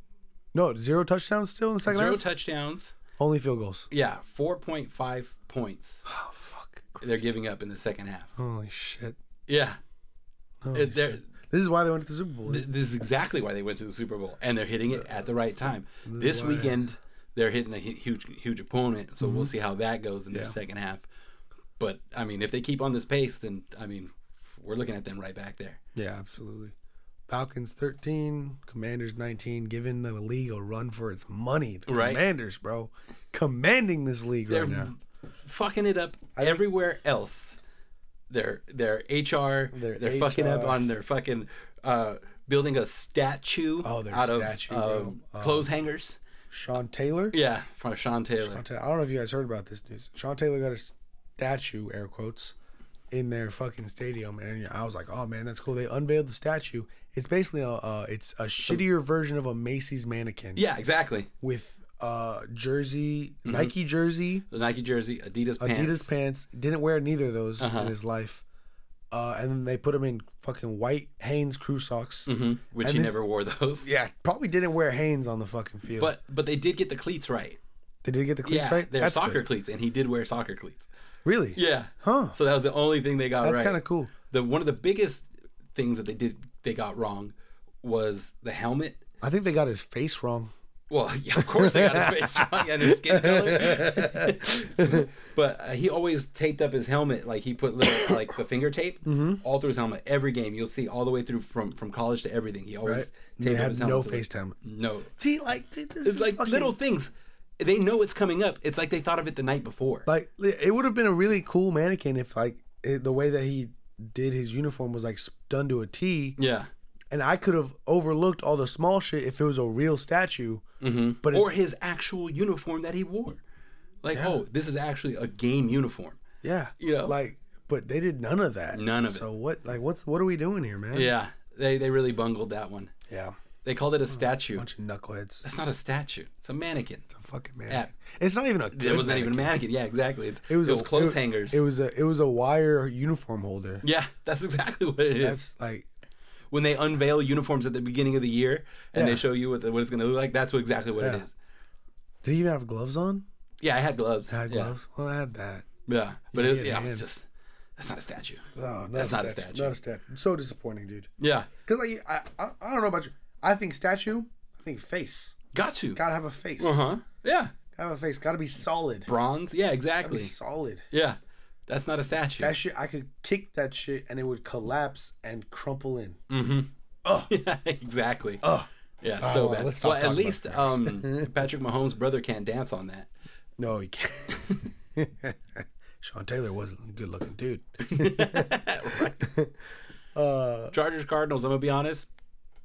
no zero touchdowns still in the second Zero half? touchdowns. only field goals. Yeah, 4.5 points [sighs] Oh fuck. they're giving up in the second half. Holy shit. Yeah. Holy It- they're- This is why they went to the Super Bowl. th- this is exactly why they went to the Super Bowl, and they're hitting it at the right time. This weekend, they're hitting a huge, huge opponent, so Mm-hmm. we'll see how that goes in their Yeah. second half. But I mean, if they keep on this pace, then I mean, we're looking at them right back there. Yeah, absolutely. Falcons 13, Commanders 19, giving the league a run for its money. The Right. Commanders, bro. Commanding this league They're right now. fucking it up think- everywhere else. Their their HR, Their they're fucking up on their fucking uh, building a statue Oh, out statue, of uh, clothes hangers. Sean Taylor. Yeah, from Sean Taylor. Sean Taylor. I don't know if you guys heard about this news. Sean Taylor got a statue, air quotes, in their fucking stadium, and I was like, "Oh man, that's cool." They unveiled the statue. It's basically a, uh, it's a shittier version of a Macy's mannequin Yeah, exactly. with uh jersey, Mm-hmm. Nike jersey, The Nike jersey, Adidas pants. Adidas pants. Didn't wear neither of those Uh-huh. in his life. Uh, and then they put him in fucking white Hanes crew socks. hmm which And he this- never wore those. [laughs] Yeah, probably didn't wear Hanes on the fucking field. But but they did get the cleats right. they did get the cleats yeah, right. they're That's soccer good. cleats, and he did wear soccer cleats. Really? Yeah. Huh. So that was the only thing they got That's right. That's kind of cool. the one of the biggest things that they did they got wrong was the helmet. I think they got his face wrong. Well, [laughs] yeah, of course they got his face [laughs] wrong and his skin color. [laughs] but uh, he always taped up his helmet, like he put little [coughs] like the finger tape Mm-hmm. all through his helmet. Every game you'll see all the way through from from college to everything. He always Right? taped up his no helmet. so, like, face helmet. No, See, like dude, it's like fucking- little things. They know it's coming up. It's like they thought of it the night before. Like it would have been a really cool mannequin if like it, the way that he did his uniform was like done to a T, yeah. and I could have overlooked all the small shit if it was a real statue. Mm-hmm. But or his actual uniform that he wore. Like, oh, this is actually a game uniform. Yeah, You know? like, but they did none of that. None of it. So what? Like, what's what are we doing here, man? Yeah, they they really bungled that one. yeah, They called it a statue. A bunch of knuckleheads. That's not a statue. It's a mannequin. It's a fucking man. Yeah. It's not even a. Good It wasn't even a mannequin. mannequin. Yeah, exactly. It's, It was, it was a, clothes it- hangers. It was a it was a wire uniform holder. yeah, that's [laughs] exactly what it is. That's like when they unveil uniforms at the beginning of the year and Yeah. they show you what, the, what it's going to look like, that's what, exactly what it Yeah. is. Did he even have gloves on? Yeah, I had gloves. I had yeah. gloves. Well, I had that. Yeah, but Yeah, it, yeah, yeah, it was just that's not a statue. Oh, not That's not a statue. Not a statue. So disappointing, dude. Yeah, Because like I, I I don't know about you. I think statue. I think face. got to. Gotta have a face. Uh huh. Yeah, Gotta have a face. Gotta be solid. bronze. Yeah, Gotta exactly. be solid. Yeah, that's not a statue. That shit, I could kick that shit and it would collapse and crumple in. mm-hmm. Oh, [laughs] Yeah, exactly. oh. Yeah, Oh, so bad. Well, at least um, Patrick Mahomes' brother can't dance on that. No, he can't. [laughs] Sean Taylor was a good looking dude. [laughs] right. Uh, Chargers Cardinals. I'm gonna be honest.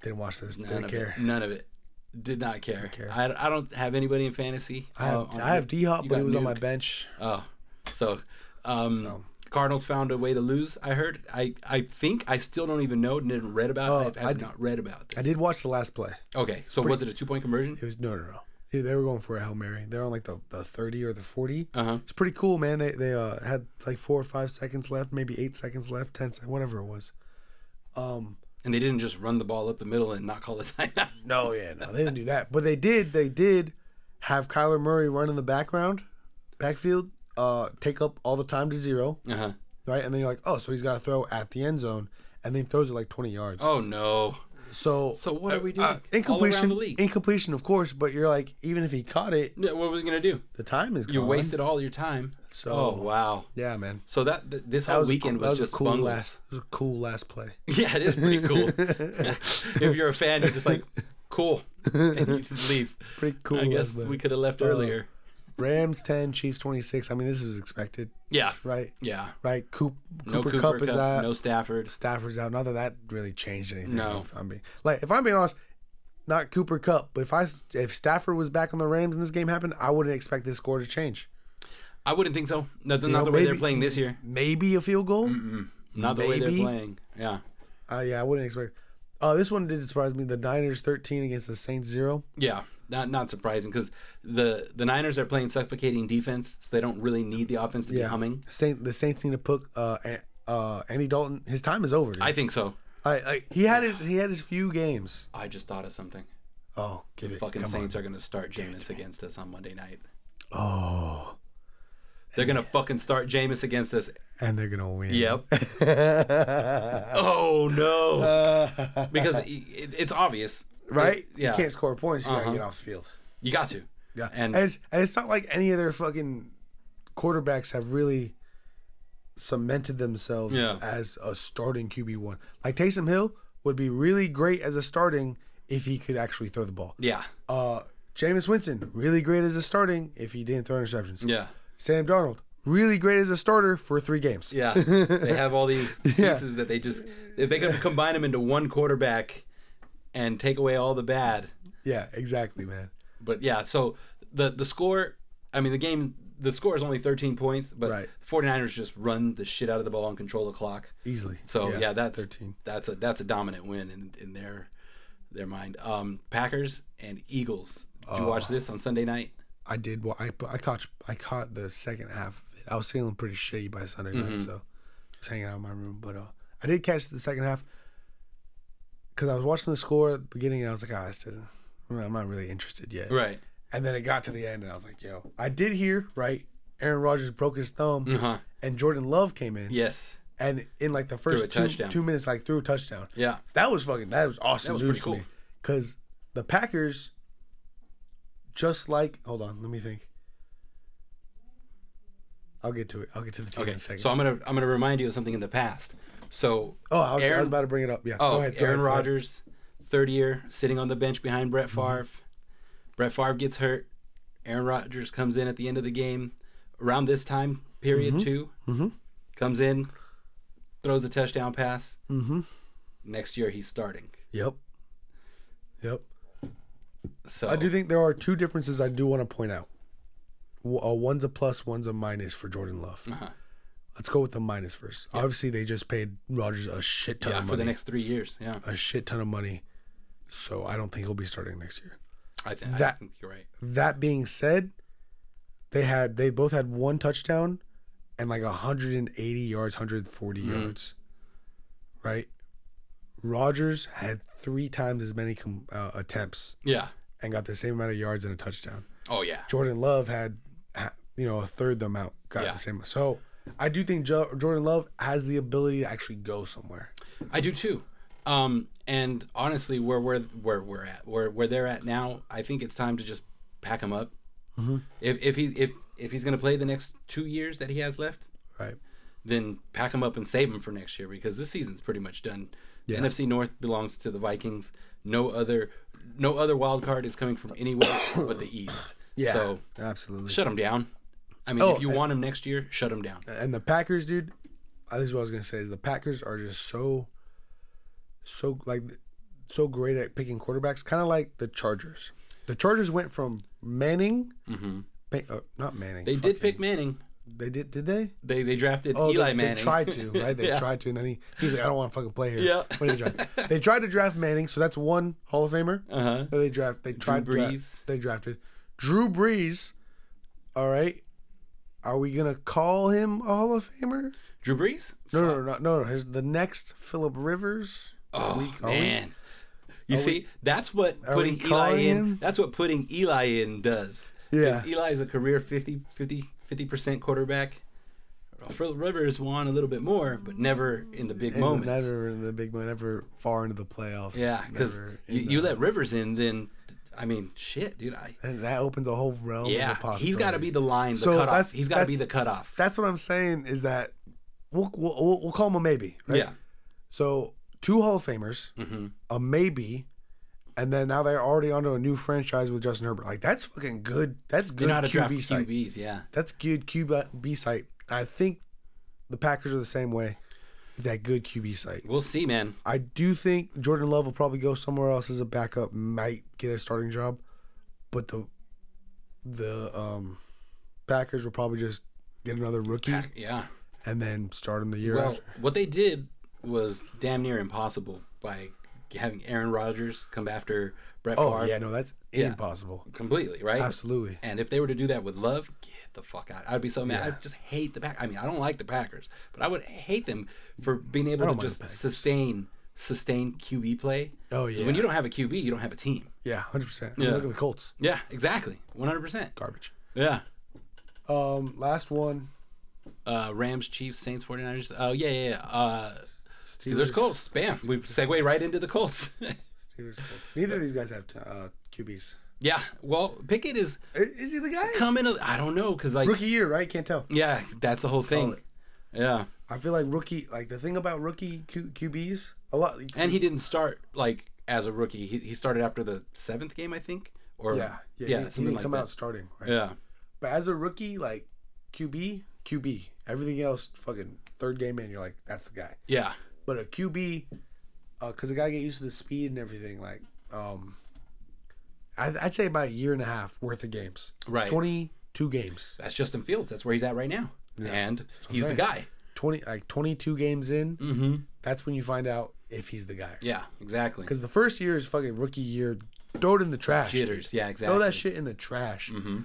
didn't watch this. None Didn't of care. it. None of it. Did not care. care. I, I don't have anybody in fantasy. I have uh, I have. D Hop, but he was on my bench. Oh, so, um, So. Cardinals found a way to lose. I heard. I I think I still don't even know. Didn't read about. Oh, it. I have I d- not read about this. I did watch the last play. Okay, so was it a two point conversion? It was no, no, no. They, they were going for a hail mary. They're on like the, the thirty or the forty. Uh huh. It's pretty cool, man. They they uh, had like four or five seconds left, maybe eight seconds left, ten seconds, whatever it was. Um, And they didn't just run the ball up the middle and not call a [laughs] timeout. no, yeah, no, they didn't do that. But they did. They did have Kyler Murray run in the background, backfield, uh, take up all the time to zero, Uh huh. right? And then you're like, oh, so he's got to throw at the end zone, and then throws it like twenty yards. Oh no. So So what are we doing? uh, incompletion, incompletion, of course. But you're like, even if he caught it, Yeah, What was he gonna do? the time is gone. You gone. wasted all your time. So oh wow. yeah, man. So that th- this That whole was weekend cool- was, that just cool bungles. last. It was a cool last play. [laughs] Yeah, it is pretty cool. [laughs] [laughs] if you're a fan, you're just like, cool, and you just leave. Pretty cool. I guess we could have left Uh, earlier. Rams ten, Chiefs twenty six. I mean, this was expected, Yeah, right? yeah. Right. Coop, No Cooper, Cooper Kupp Kupp, is out. no Stafford. Stafford's out. Not that that really changed anything. No. If I'm being like, if I'm being honest, not Cooper Kupp, but if I if Stafford was back on the Rams and this game happened, I wouldn't expect this score to change. I wouldn't think so. Not, not know, the way they're playing this year. Maybe a field goal. Not the way they're playing. Yeah, Uh, yeah, I wouldn't expect. Uh, this one did surprise me. The Niners 13 against the Saints 0. yeah. Not not surprising because the the Niners are playing suffocating defense, so they don't really need the offense to be Yeah. humming. Saint, the Saints need to put uh, uh, Andy Dalton. His time is over. dude. I think so. I, I, he had his he had his few games. I just thought of something. Oh, give it. Fucking Saints are gonna start Jameis against us on Monday night. Oh, They're gonna fucking start Jameis against us. and they're gonna win. Yep. [laughs] Oh no. [laughs] Because it, it, it's obvious, It- yeah. You can't score points. You Uh-huh. gotta get off the field. You got to. Yeah, And- and it's, and it's not like any of their fucking quarterbacks have really cemented themselves Yeah. as a starting QB one. Like Taysom Hill would be really great as a starting if he could actually throw the ball. Yeah. Uh, Jameis Winston really great as a starting if he didn't throw interceptions. Yeah. Sam Darnold really great as a starter for three games. Yeah. they have all these [laughs] Yeah. pieces that they just if they could combine them into one quarterback and take away all the bad. Yeah, exactly, man. But yeah, so the the score, I mean the game the score is only 13 points, but Right. 49ers just run the shit out of the ball and control the clock. Easily. So yeah, that's 13. that's a that's a dominant win in, in their their mind. Um, Packers and Eagles. Did you watch this on Sunday night? I did. Well, I I caught I caught the second half. of it. I was feeling pretty shitty by Sunday Mm-hmm. night, so I was hanging out in my room. But uh, I did catch the second half because I was watching the score at the beginning, and I was like, ah, this doesn't. I'm not really interested yet. Right. And then it got to the end, and I was like, yo, I did hear right. Aaron Rodgers broke his thumb, Uh huh. and Jordan Love came in, Yes. and in like the first two, two minutes, like threw a touchdown. Yeah. That was fucking. That was awesome That was pretty cool. because the Packers, just like hold on, let me think. I'll get to it. I'll get to the team in Okay, a second. so I'm gonna I'm gonna remind you of something in the past. So oh, I was, I was about to bring it up. Yeah. Oh, go ahead. go Aaron. Rodgers, third year, sitting on the bench behind Brett Mm-hmm. Favre. Brett Favre gets hurt. Aaron Rodgers comes in at the end of the game, around this time period too. Mhm. Comes in, throws a touchdown pass. Mhm. Next year he's starting. Yep. Yep. So I do think there are two differences I do want to point out. Uh, one's a plus, one's a minus for Jordan Love. Uh-huh. Let's go with the minus first. Obviously, they just paid Rodgers a shit ton yeah of money for the next three years. Yeah, a shit ton of money. So I don't think he'll be starting next year. I, th- I That- think you're right. That being said, they had they both had one touchdown and like 180 yards, 140 Mm-hmm. yards. Right? Rodgers had three times as many com- uh, attempts Yeah. and got the same amount of yards and a touchdown. Oh yeah. Jordan Love had, you know, a third the amount, got Yeah. the same. So I do think jo- Jordan Love has the ability to actually go somewhere. I do too. Um, and honestly, where we're where we're at, where where they're at now, I think it's time to just pack him up. Mm-hmm. If if he if if he's gonna play the next two years that he has left, Right. then pack him up and save him for next year because this season's pretty much done. Yeah. NFC North belongs to the Vikings. No other no other wild card is coming from anywhere [coughs] but the East. Yeah. So absolutely. shut him down. I mean, Oh, if you want him next year, shut him down. And the Packers, dude, this is what I was gonna say is the Packers are just so, so like, so great at picking quarterbacks. Kind of like the Chargers. The Chargers went from Manning, mm-hmm. Uh, not Manning. They fucking- did pick Manning. They did. Did they? They they drafted Oh, Eli they, Manning. they tried to, right? [laughs] They Yeah. tried to, and then he he's like, I don't want to fucking play here. Yeah. What did they draft? [laughs] they tried to draft Manning, so that's one Hall of Famer. Uh huh. They draft. They tried. to draft- Brees. they drafted Drew Brees. All right. Are we gonna call him a Hall of Famer? Drew Brees? No, no, no, no, no. His, the next Philip Rivers. Oh we- are we- man. You see, that's what putting Eli in. him? That's what putting Eli in does. Yeah. Eli is a career 50 50 percent quarterback. Philip Rivers won a little bit more, but never in the big And moments. Never in the big, moment, never far into the playoffs. yeah, because you, you let Rivers in, then I mean, shit, dude. I and that opens a whole realm. yeah, he's got to be the line, the So cutoff. He's got to be the cutoff. That's what I'm saying. Is that we'll we'll, we'll, call him a maybe. Right? Yeah. So two Hall of Famers, hmm a maybe, and then now they're already onto a new franchise with Justin Herbert. Like that's fucking good. That's You good know how to draft QB site. QBs, yeah. That's good QB B site. I think the Packers are the same way. That good QB site. We'll see, man. I do think Jordan Love will probably go somewhere else as a backup, might get a starting job, but the the um, Packers will probably just get another rookie Yeah. and then start him the year Well, after. what they did was damn near impossible by having Aaron Rodgers come after Brett Oh Favre yeah, no, that's Yeah. impossible. completely, right? Absolutely. And if they were to do that with Love, the fuck out. I'd be so mad. Yeah. I'd just hate the Pack. I mean, I don't like the Packers, but I would hate them for being able to just sustain sustain QB play. Oh yeah. When you don't have a QB, you don't have a team. yeah, hundred percent. Yeah. Look at the Colts, Yeah, exactly. 100%. garbage. Yeah. Um, last one. Uh, Rams, Chiefs, Saints, 49ers. Oh, yeah, yeah, yeah. Uh, Steelers, Colts. Bam. We segue right into the Colts. [laughs] Steelers, Colts. Neither of these guys have uh, QBs. Yeah. Well, Pickett is is he the guy? coming. I don't know. Because, like, Rookie year, right? Can't tell. yeah, that's the whole thing. Yeah. I feel like rookie, like the thing about rookie Q- QBs, a lot. And he didn't start, like, as a rookie. He, he started after the seventh game, I think. Or, yeah, yeah, yeah, he, he something didn't like come that. out starting, right? Yeah. But as a rookie, like QB, QB, everything else, fucking third game in, you're like, that's the guy. Yeah. But a QB, because the guy get used to the speed and everything, like, um, I'd, I'd say about a year and a half worth of games. Right. Twenty-two games. That's Justin Fields. That's where he's at right now. And what he's the guy. Twenty, like twenty-two games in. Mm-hmm. That's when you find out if he's the guy. Yeah, exactly. Because the first year is fucking rookie year. Throw it in the trash. Jitters. Yeah, exactly. Throw that shit in the trash. hmm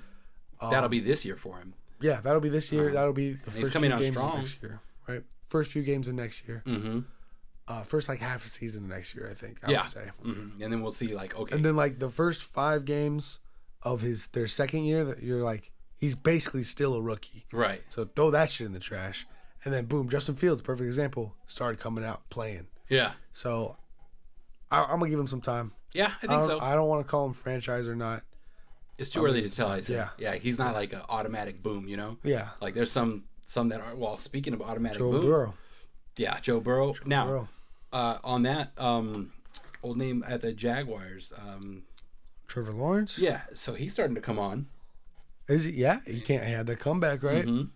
Um, That'll be this year for him. Yeah, that'll be this year. That'll be the he's first coming few out games strong. next year, right? First few games of next year. Mm-hmm. Uh, first like half a season next year, I think. I Yeah. would say. hmm And then we'll see, like, okay. And then like the first five games of his their second year, that you're like he's basically still a rookie. right. So throw that shit in the trash, and then boom, Justin Fields, perfect example, started coming out playing. Yeah. So I, I'm gonna give him some time. Yeah, I I think don't, so. I don't want to call him franchise or not. it's too I'll early to tell. I say. time. Yeah, he's not like an automatic boom. You know. Yeah, Like there's some some that are. Well, speaking of automatic Joe booms, Burrow. Yeah, Joe Burrow. now, Burrow. uh, on that um, old name at the Jaguars. Um, Trevor Lawrence. yeah, so he's starting to come on. Is he? Yeah, he can't have the comeback, right? Mhm.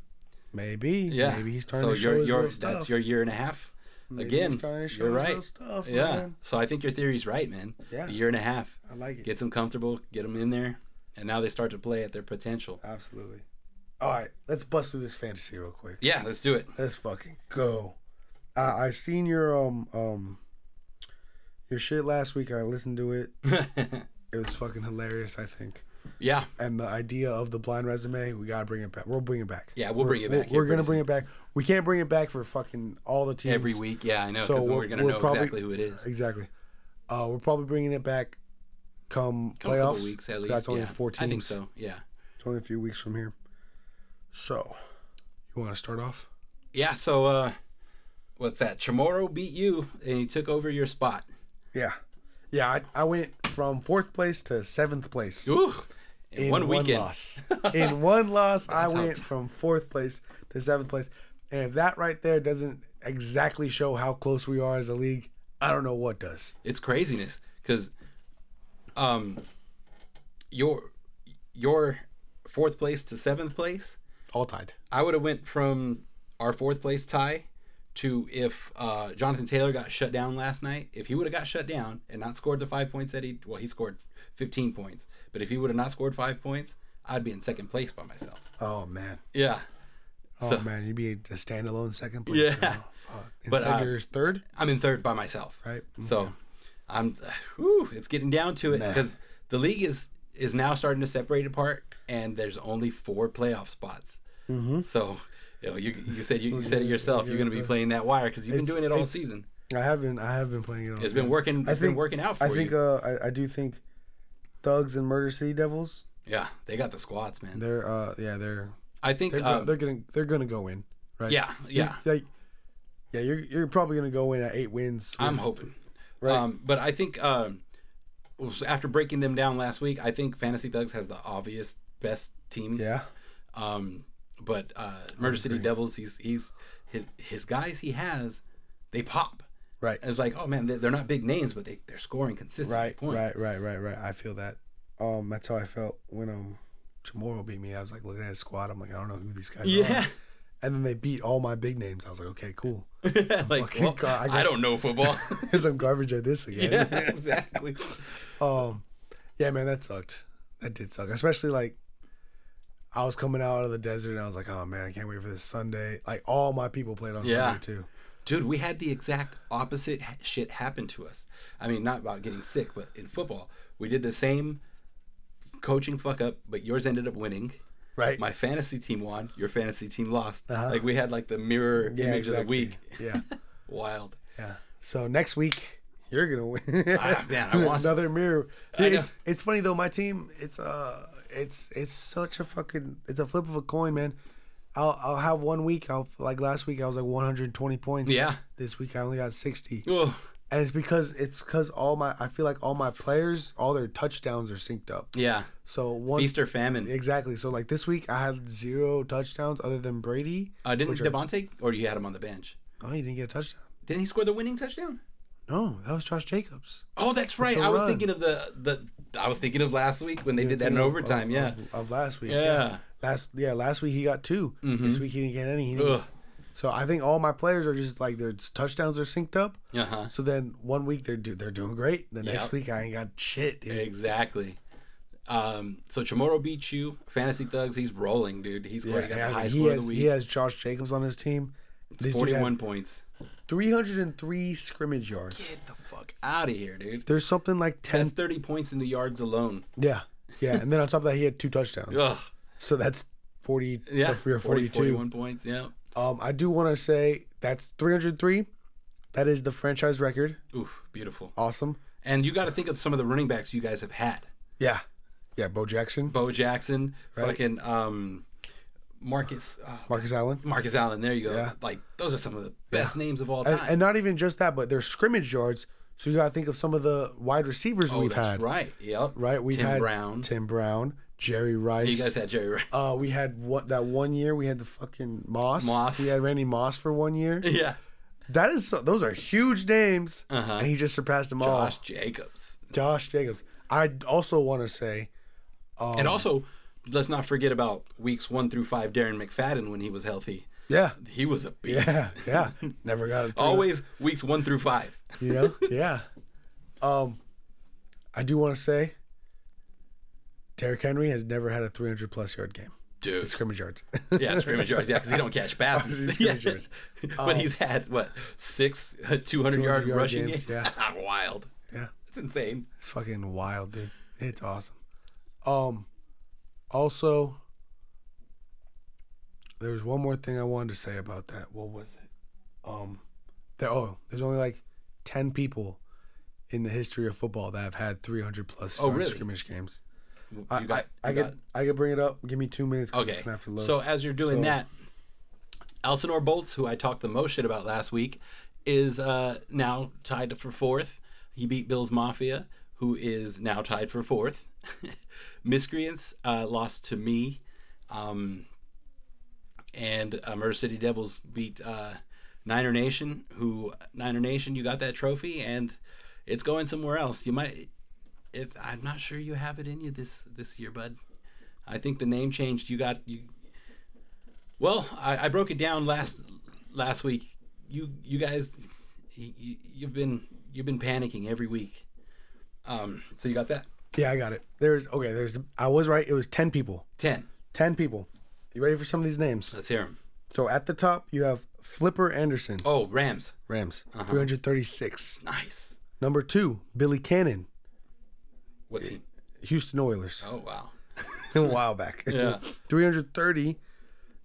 Maybe. Yeah. Maybe he's starting so to show you're, his you're that's stuff. your year and a half. Maybe Again, he's starting to show you're right. stuff, yeah. man. So I think your theory's right, man. Yeah. A year and a half I like it. gets them comfortable, get them in there, and now they start to play at their potential. Absolutely. All right, let's bust through this fantasy real quick. Yeah, let's do it. Let's fucking go. Uh, I seen your um um your shit last week. I listened to it. [laughs] It was fucking hilarious. I think. yeah, And the idea of the blind resume, we gotta bring it back. We'll bring it back. Yeah, we'll bring it We're- back We're, gonna bring it back. We can't bring it back for fucking all the teams every week. Yeah, I know. So we're- we're, gonna we're know probably- exactly who it is. Exactly. Uh, we're probably bringing it back come Couple playoffs. weeks at least. That's only yeah. four teams. I think so. Yeah. It's only a few weeks from here. So, you want to start off? Yeah. So, uh, what's that? Chamorro beat you, and he took over your spot. Yeah. Yeah, I, I went from fourth place to seventh place. Ooh, in, one weekend. loss. [laughs] In one loss, I went from fourth place to seventh place. And if that right there doesn't exactly show how close we are as a league, I don't know what does. it's craziness because um your your fourth place to seventh place All tied. i would have went from our fourth place tie to if uh, jonathan taylor got shut down last night if he would have got shut down and not scored the five points that he well he scored 15 points but if he would have not scored five points i'd be in second place by myself Oh, man. yeah Oh, So- man. You'd be a standalone second place. Yeah. now. [laughs] Fuck. But, uh, you're third? i'm in third by myself Right. So I'm whew, it's getting down to it because the league is is now starting to separate apart and there's only four playoff spots. Mm-hmm. So you you, you said you, you said it [laughs] yourself. You're going to be playing that wire because you've been It's- doing it all season. I haven't. I have been playing it. On It's been working. I It's been working out for I think. you. Uh, I, I do think Thugs and Murder City Devils. yeah, they got the squads, man. They're. Uh, yeah. They're. I think. They're. um, they're gonna. They're gonna go in. Right. yeah, yeah. You- like. Yeah. You're. You're probably gonna go in at eight wins. I'm hoping. Right. Um, but I think um, after breaking them down last week, I think Fantasy Thugs has the obvious best team. Yeah. Um, but uh, Murder City Devils, he's he's his his guys he has, they pop. Right. And it's like, oh man, they're, they're not big names, but they they're scoring consistent Right. points. Right. Right. Right. Right. I feel that. Um. That's how I felt when um. Chamorro beat me. I was like looking at his squad. I'm like, I don't know who these guys are. Yeah. And then they beat all my big names. I was like, okay, cool. [laughs] like, well, God, I I, don't know football. [laughs] Because I'm garbage at this again. yeah, exactly. [laughs] Um, yeah, man, that sucked. That did suck. Especially like, I was coming out of the desert and I was like, oh man, I can't wait for this Sunday. Like all my people played on Yeah. Sunday too. Dude, we had the exact opposite ha- shit happen to us. I mean, not about getting sick, but in football, we did the same coaching fuck up, but yours ended up winning. Right. My fantasy team won. Your fantasy team lost. Uh-huh. Like we had like the mirror yeah, image of the week. Yeah, [laughs] Wild. yeah. So next week you're gonna win. Ah, man, I want- [laughs] another mirror. It's it's funny though. My team, it's uh, it's it's such a fucking it's a flip of a coin, man. I'll I'll have one week. I'll like last week I was like 120 points. Yeah. This week I only got 60. Oh, and it's because it's because all my I feel like all my players all their touchdowns are synced up. yeah. So one Feast or famine. exactly. So like this week I had zero touchdowns other than Brady. Uh, didn't Davante, or you had him on the bench? Oh, he didn't get a touchdown. Didn't he score the winning touchdown? No, that was Josh Jacobs. Oh, that's right. I was run. thinking of the the. I was thinking of last week when they did that in overtime. of, yeah. Of, of last week. Yeah. Last yeah last week he got 2 This week he didn't get any. Didn't-. So I think all my players are just like their touchdowns are synced up. Uh huh. So then one week they're do they're doing great. The next Yep. week I ain't got shit, dude. Exactly. Um, so Chamorro beats you. Fantasy Thugs, he's rolling, dude. He's Yeah, already got the high score has of the week. he has Josh Jacobs on his team. It's This dude had 41 points. 303 scrimmage yards. Get the fuck out of here, dude. There's something like 10 That's 30 points in the yards alone. Yeah. Yeah. And then on top of that, he had two touchdowns. Ugh. So that's 40 Yeah. or 40, 42. 41 points. Yeah. Um, I do want to say that's 303. That is the franchise record. Oof. Beautiful. Awesome. And you got to think of some of the running backs you guys have had. Yeah. Yeah. Bo Jackson, Bo Jackson, Right. fucking um, Marcus. Uh, Marcus Allen. Marcus Allen. There you go. Yeah. Like those are some of the best names of all And, time. and not even just that, but their scrimmage yards, So you got to think of some of the wide receivers Oh, we've that's had. right. Yep. Right, we've Tim had Brown. Tim Brown, Jerry Rice. You guys had Jerry Rice. uh, we had what that one year we had the fucking Moss. Moss. We had Randy Moss for one year. [laughs] yeah. That is so, those are huge names, Uh-huh. and he just surpassed them Josh all. Jacobs. Josh Jacobs. I also want to say, um, and also, let's not forget about weeks one through five. Darren McFadden when he was healthy, yeah, he was a beast. yeah, [laughs] yeah. Never got it. Always weeks one through five. you know, yeah. Um, I do want to say, Derrick Henry has never had a 300 plus yard game. Dude. Scrimmage yards. [laughs] Yeah, scrimmage yards. Yeah, because he don't catch [laughs] passes. Yeah. yards. but he's had what six 200 yard 200 yard rushing games, games? Wild. yeah. It's insane. It's fucking wild, dude. It's awesome. Um, also, there was one more thing I wanted to say about that. What was it? Um, there. Oh, there's only like ten people in the history of football that have had 300 plus Oh, really? scrimmage games. I, got, I, I you could got- I could bring it up. Give me two minutes. Okay. Gonna have to load. So as you're doing So- that, Elsinore Bolts, who I talked the most shit about last week, is uh, now tied for fourth. He beat Bills Mafia, who is now tied for fourth. [laughs] Miscreants uh, lost to me, um, and uh, Murder City Devils beat uh, Niner Nation. Who Niner Nation? You got that trophy, and it's going somewhere else. You might. It, I'm not sure you have it in you this this year, bud. I think the name changed. You got you. Well, I, I broke it down last last week. You you guys, you, you've been you've been panicking every week. Um, so you got that yeah, I got it. There's okay. There's I was right. It was ten people. ten. Ten people. You ready for some of these names? Let's hear them. So at the top you have Flipper Anderson, Oh, Rams. Rams, Uh-huh. 336. Nice. Number two, Billy Cannon, What team? Houston Oilers, Oh wow. [laughs] a while back. [laughs] Yeah. 330.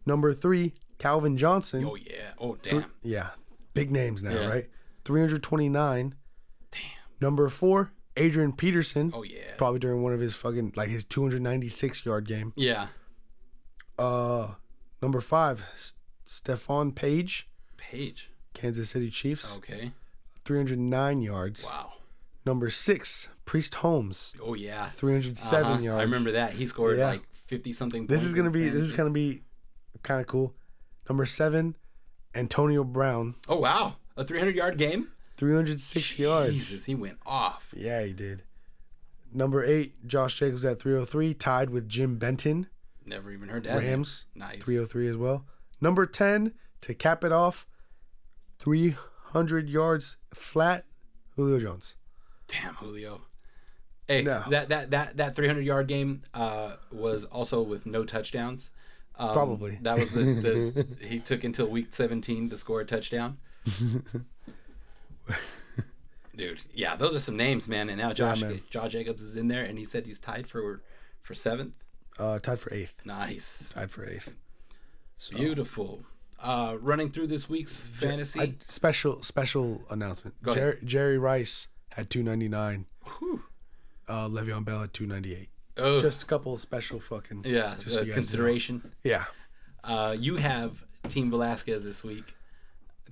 Number three, Calvin Johnson. Oh yeah. Oh damn. Yeah, big names now, Yeah. right? 329. Damn. Number four, Adrian Peterson. Oh yeah. Probably during one of his fucking like his 296 yard game. Yeah. Uh, number five, S- Stephone Paige, Paige. Kansas City Chiefs, Okay. 309 yards. Wow. Number six, Priest Holmes, Oh yeah. 307 Uh-huh. yards. I remember that. He scored Yeah. like fifty something. This is gonna be this is gonna be kind of cool. Number seven, Antonio Brown, Oh wow. A 300 yard game. 306 yards. Jesus, he went off. Yeah, he did. Number eight, Josh Jacobs at 303, tied with Jim Benton, Never even heard that. name. Nice. 303 as well. Number 10, to cap it off, 300 yards flat, Julio Jones. Damn, Julio. Hey, No. that that that that 300 yard game uh, was also with no touchdowns. Um, Probably. That was the, the [laughs] he took until week 17 to score a touchdown. [laughs] [laughs] Dude, yeah, those are some names, man. And now Josh man. Josh Jacobs is in there, and he said he's tied for for seventh. Uh, tied for eighth. Nice, Tied for eighth. So, beautiful. Uh, running through this week's fantasy. I, special special announcement. Jerry, Jerry Rice had 299. Uh, Le'Veon Bell had 298. Oh, Just a couple of special fucking yeah, so uh, you know. consideration. Yeah, Uh, you have Team Velasquez this week.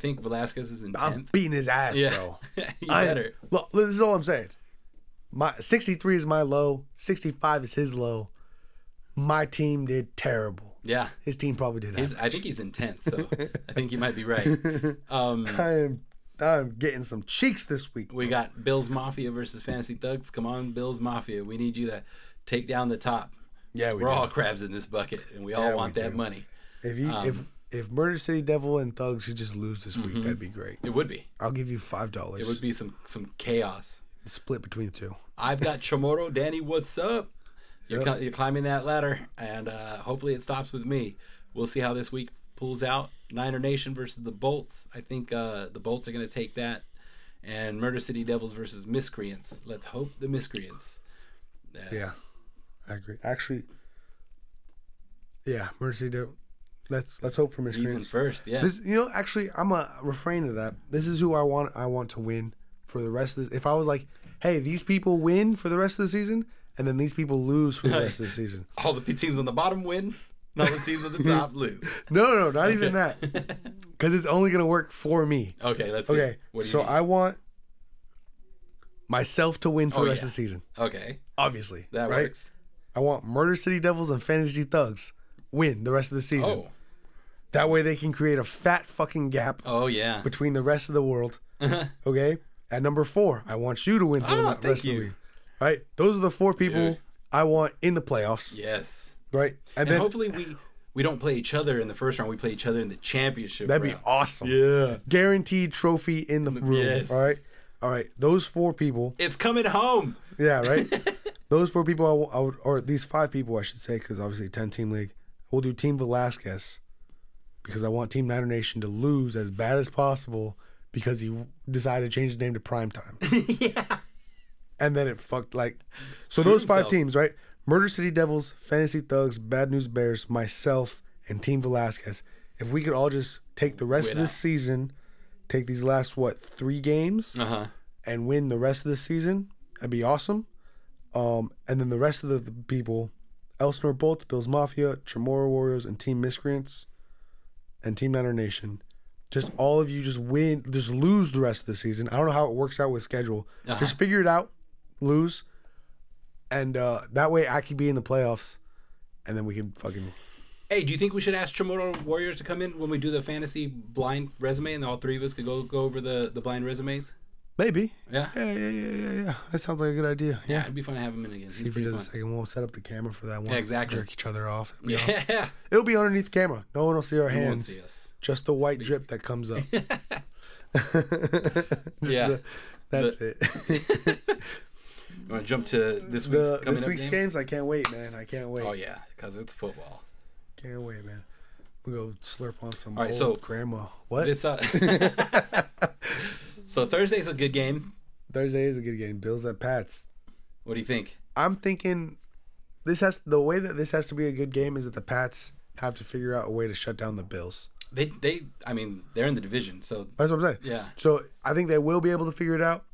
I think Velasquez is in I'm beating his ass, Yeah, bro. [laughs] you I better. Look, this is all I'm saying. My 63 is my low. 65 is his low. My team did terrible. Yeah, His team probably did. average. I think he's in tenth, so I think you might be right. [laughs] Um, I am. I'm getting some cheeks this week. we got Bills Mafia versus Fantasy Thugs. Come on, Bills Mafia. We need you to take down the top. Yeah, we We're do. all crabs in this bucket, and we all Yeah, we want that do. money. If you um, if if Murder City Devil and Thugs should just lose this Mm-hmm. week, that'd be great. It would be. I'll give you five dollars. It would be some some chaos. split between the two. I've got [laughs] Chamorro. Danny, what's up? You're, Yep. you're climbing that ladder, and uh, hopefully it stops with me. We'll see how this week pulls out. Niner Nation versus the Bolts. I think uh, the Bolts are going to take that. And Murder City Devils versus Miscreants. Let's hope the Miscreants. Uh, Yeah, I agree. Actually, yeah, Murder City Devil. Let's let's hope for He's in first. Yeah. This, you know, actually, I'm a refrain of that. This is who I want. I want to win for the rest of this. If I was like, hey, these people win for the rest of the season, and then these people lose for the rest of the season. [laughs] all the teams on the bottom win. All the teams at the top [laughs] lose. No, no, no, not even that. [laughs] Because it's only gonna work for me. Okay, let's see. Okay, What do you so need? I want myself to win for Oh, the rest yeah. of the season. Okay, Obviously, that right? works. I want Murder City Devils and Fantasy Thugs win the rest of the season. Oh, That way they can create a fat fucking gap oh yeah. between the rest of the world. Uh-huh. Okay. At number four, I want you to win for Oh, the ah, thank rest of the you. week. Right. Those are the four people Dude. I want in the playoffs. Yes, Right. And, and then hopefully we we don't play each other in the first round. We play each other in the championship. that'd be awesome. Yeah, Guaranteed trophy in the room. Yes. All right. All right. Those four people. it's coming home. Yeah. Right. [laughs] Those four people, I I would, or these five people, I should say, because obviously ten team league. We'll do Team Velasquez because I want Team Niner Nation to lose as bad as possible because he decided to change his name to Primetime. [laughs] yeah. and then it fucked like so those five teams right murder city devils fantasy thugs bad news bears myself and team velasquez if we could all just take the rest of this out. season take these last what three games Uh huh. and win the rest of the season that'd be awesome um and then the rest of the, the people elsinore bolts bills mafia chamorro warriors and team miscreants and team niner nation just all of you just win just lose the rest of the season i don't know how it works out with schedule Uh-huh. just figure it out lose and uh that way i could be in the playoffs and then we can fucking Hey, do you think we should ask Tremoro Warriors to come in when we do the fantasy blind resume, and all three of us could go go over the the blind resumes? Maybe Yeah. yeah yeah yeah yeah yeah that sounds like a good idea Yeah, yeah it'd be fun to have him in again. see if he does a second we'll set up the camera for that one Yeah, exactly. jerk each other off It'll be awesome. Yeah. it'll be underneath the camera no one will see our won't hands see us. just the white drip that comes up [laughs] [laughs] Yeah. the- that's it [laughs] You want to jump to this week's the, this week's games? games i can't wait man i can't wait Oh yeah, because it's football. can't wait man we go slurp on some All right, old so grandma what This uh, so Thursday's a good game. thursday is a good game bills at pats What do you think? I'm thinking this has the way that this has to be a good game is that the Pats have to figure out a way to shut down the Bills. They they I mean they're in the division, so That's what I'm saying. yeah. So I think they will be able to figure it out.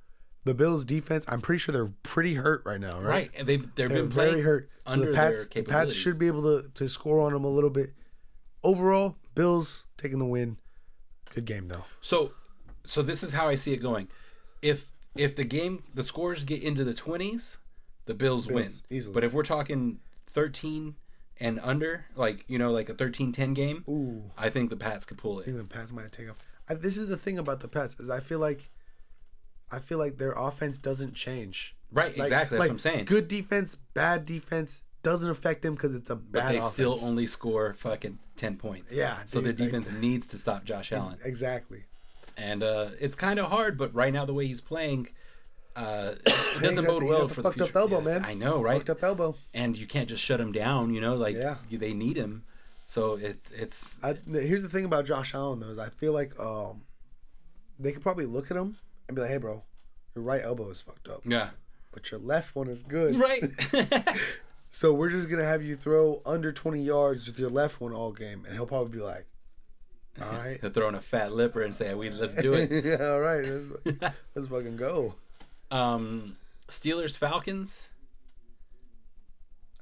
The Bills defense, I'm pretty sure they're pretty hurt right now, right? Right, and they they've They're been very playing hurt. So under the their Pats, the Pats capabilities. should be able to, to score on them a little bit. Overall, Bills taking the win. Good game though. So, so this is how I see it going. If if the game the scores get into the twenties, the Bills, win. Easily. But if we're talking thirteen and under, like you know, like a 13-10 game, Ooh. I think the Pats could pull I it. think the Pats might take off. I, this is the thing about the Pats is I feel like, I feel like their offense doesn't change. Right, Like- exactly. That's like, what I'm saying. Good defense, bad defense doesn't affect them because it's a but bad they offense. still only score fucking ten points. Yeah, So their dude, like- defense needs to stop Josh Allen, exactly. And uh, it's kind of hard. But right now, the way he's playing. Uh, [coughs] it doesn't bode well for the fucked up future. elbow, Yes, man. I know, right? Fucked up elbow. And you can't just shut him down. You know, like Yeah. they need him. So it's it's I, here's the thing about Josh Allen though is I feel like um, they could probably look at him and be like, "Hey, bro, your right elbow is fucked up, yeah. but your left one is good. Right. [laughs] [laughs] So we're just gonna have you throw under 20 yards with your left one all game, and he'll probably be like, [laughs] "All right, throw in a fat lipper and say, "We let's do it." [laughs] yeah, all right, let's, [laughs] let's fucking go." um, Steelers Falcons.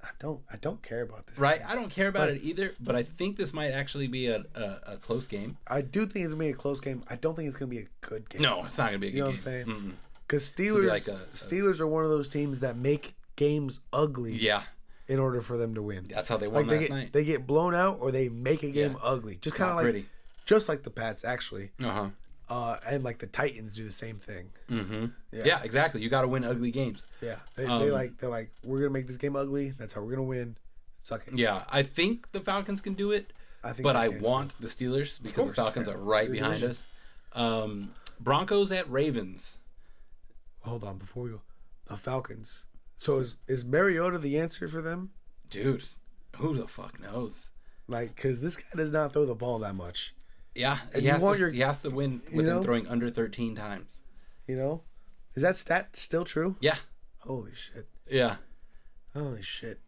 I don't, I don't care about this. Right. I don't care about it either, but I think this might actually be a, a, a close game. I do think it's gonna be a close game. I don't think it's gonna be a good game. No, it's not gonna be a good game. You know game. what I'm saying? Because be Steelers, like a- Steelers are one of those teams that make games ugly Yeah, in order for them to win. that's how they won like they last get night. they get blown out or they make a game Yeah. ugly. Just kind of like pretty. Just like the Pats actually. Uh huh. Uh, and like the Titans do the same thing. Mm-hmm. Yeah. Yeah. exactly. You got to win ugly games. Yeah, they, they Um, like they're like we're gonna make this game ugly. That's how we're gonna win. Suck it. Yeah, I think the Falcons can do it, I think. but I want the Steelers because the Falcons yeah. are right behind us. Um, Broncos at Ravens. Hold on before we go. The Falcons. So is is Mariota the answer for them? Dude, who the fuck knows? Like, because this guy does not throw the ball that much. Yeah, And he has, to, your- he has to win you know? him throwing under 13 times. You know, is that stat still true? Yeah, Holy shit! yeah. Holy shit!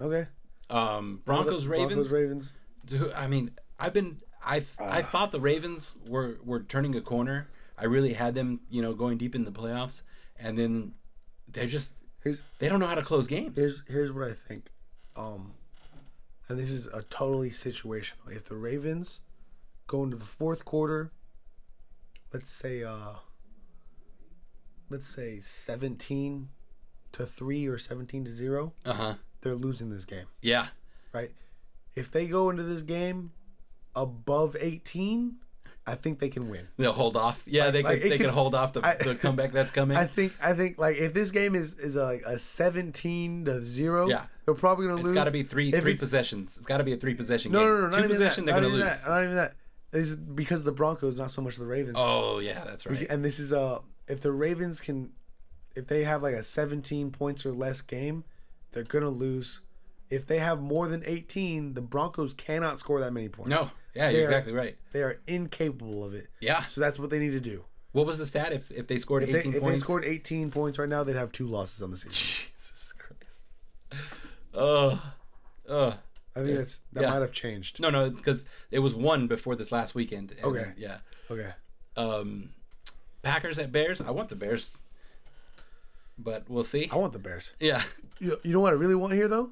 Okay. Um, Broncos, Ravens. Broncos Ravens. Dude, I mean, I've been I I Ah. thought the Ravens were were turning a corner. I really had them, you know, going deep in the playoffs, and then they're just Here's they don't know how to close games. here's here's what I think. Um, and this is a totally situational. If the Ravens go into the fourth quarter, let's say uh let's say 17 to 3 or 17 to 0, Uh huh. they're losing this game, Yeah. right? If they go into this game above 18, I think they can win. They'll hold off. Yeah, Like- they like, could. They could- could hold off the, I- the comeback that's coming. [laughs] I think I think like if this game is is a, like a 17 to 0, Yeah. they're probably going to it's lose. It's got to be three If three possessions. It's got to be a three possession No, game. no, no, not Two even possession, that. they're not gonna even lose. That, not even that. This is because the Broncos, not so much the Ravens. Oh yeah, that's right. And this is uh if the Ravens can if they have like a 17 points or less game, they're going to lose. If they have more than 18, the Broncos cannot score that many points. No, yeah, They you're are- exactly right. They are incapable of it. Yeah. So that's what they need to do. What was the stat if if they scored If they, 18 if they scored 18 points right now, they'd have two losses on the season. [laughs] Jesus Christ. Oh, oh. I think that's that Yeah. might have changed. No, no, because it was one before this last weekend. and Okay. then- yeah. Okay. Um, Packers at Bears. I want the Bears, but we'll see. I want the Bears. Yeah. You, you know what I really want here though?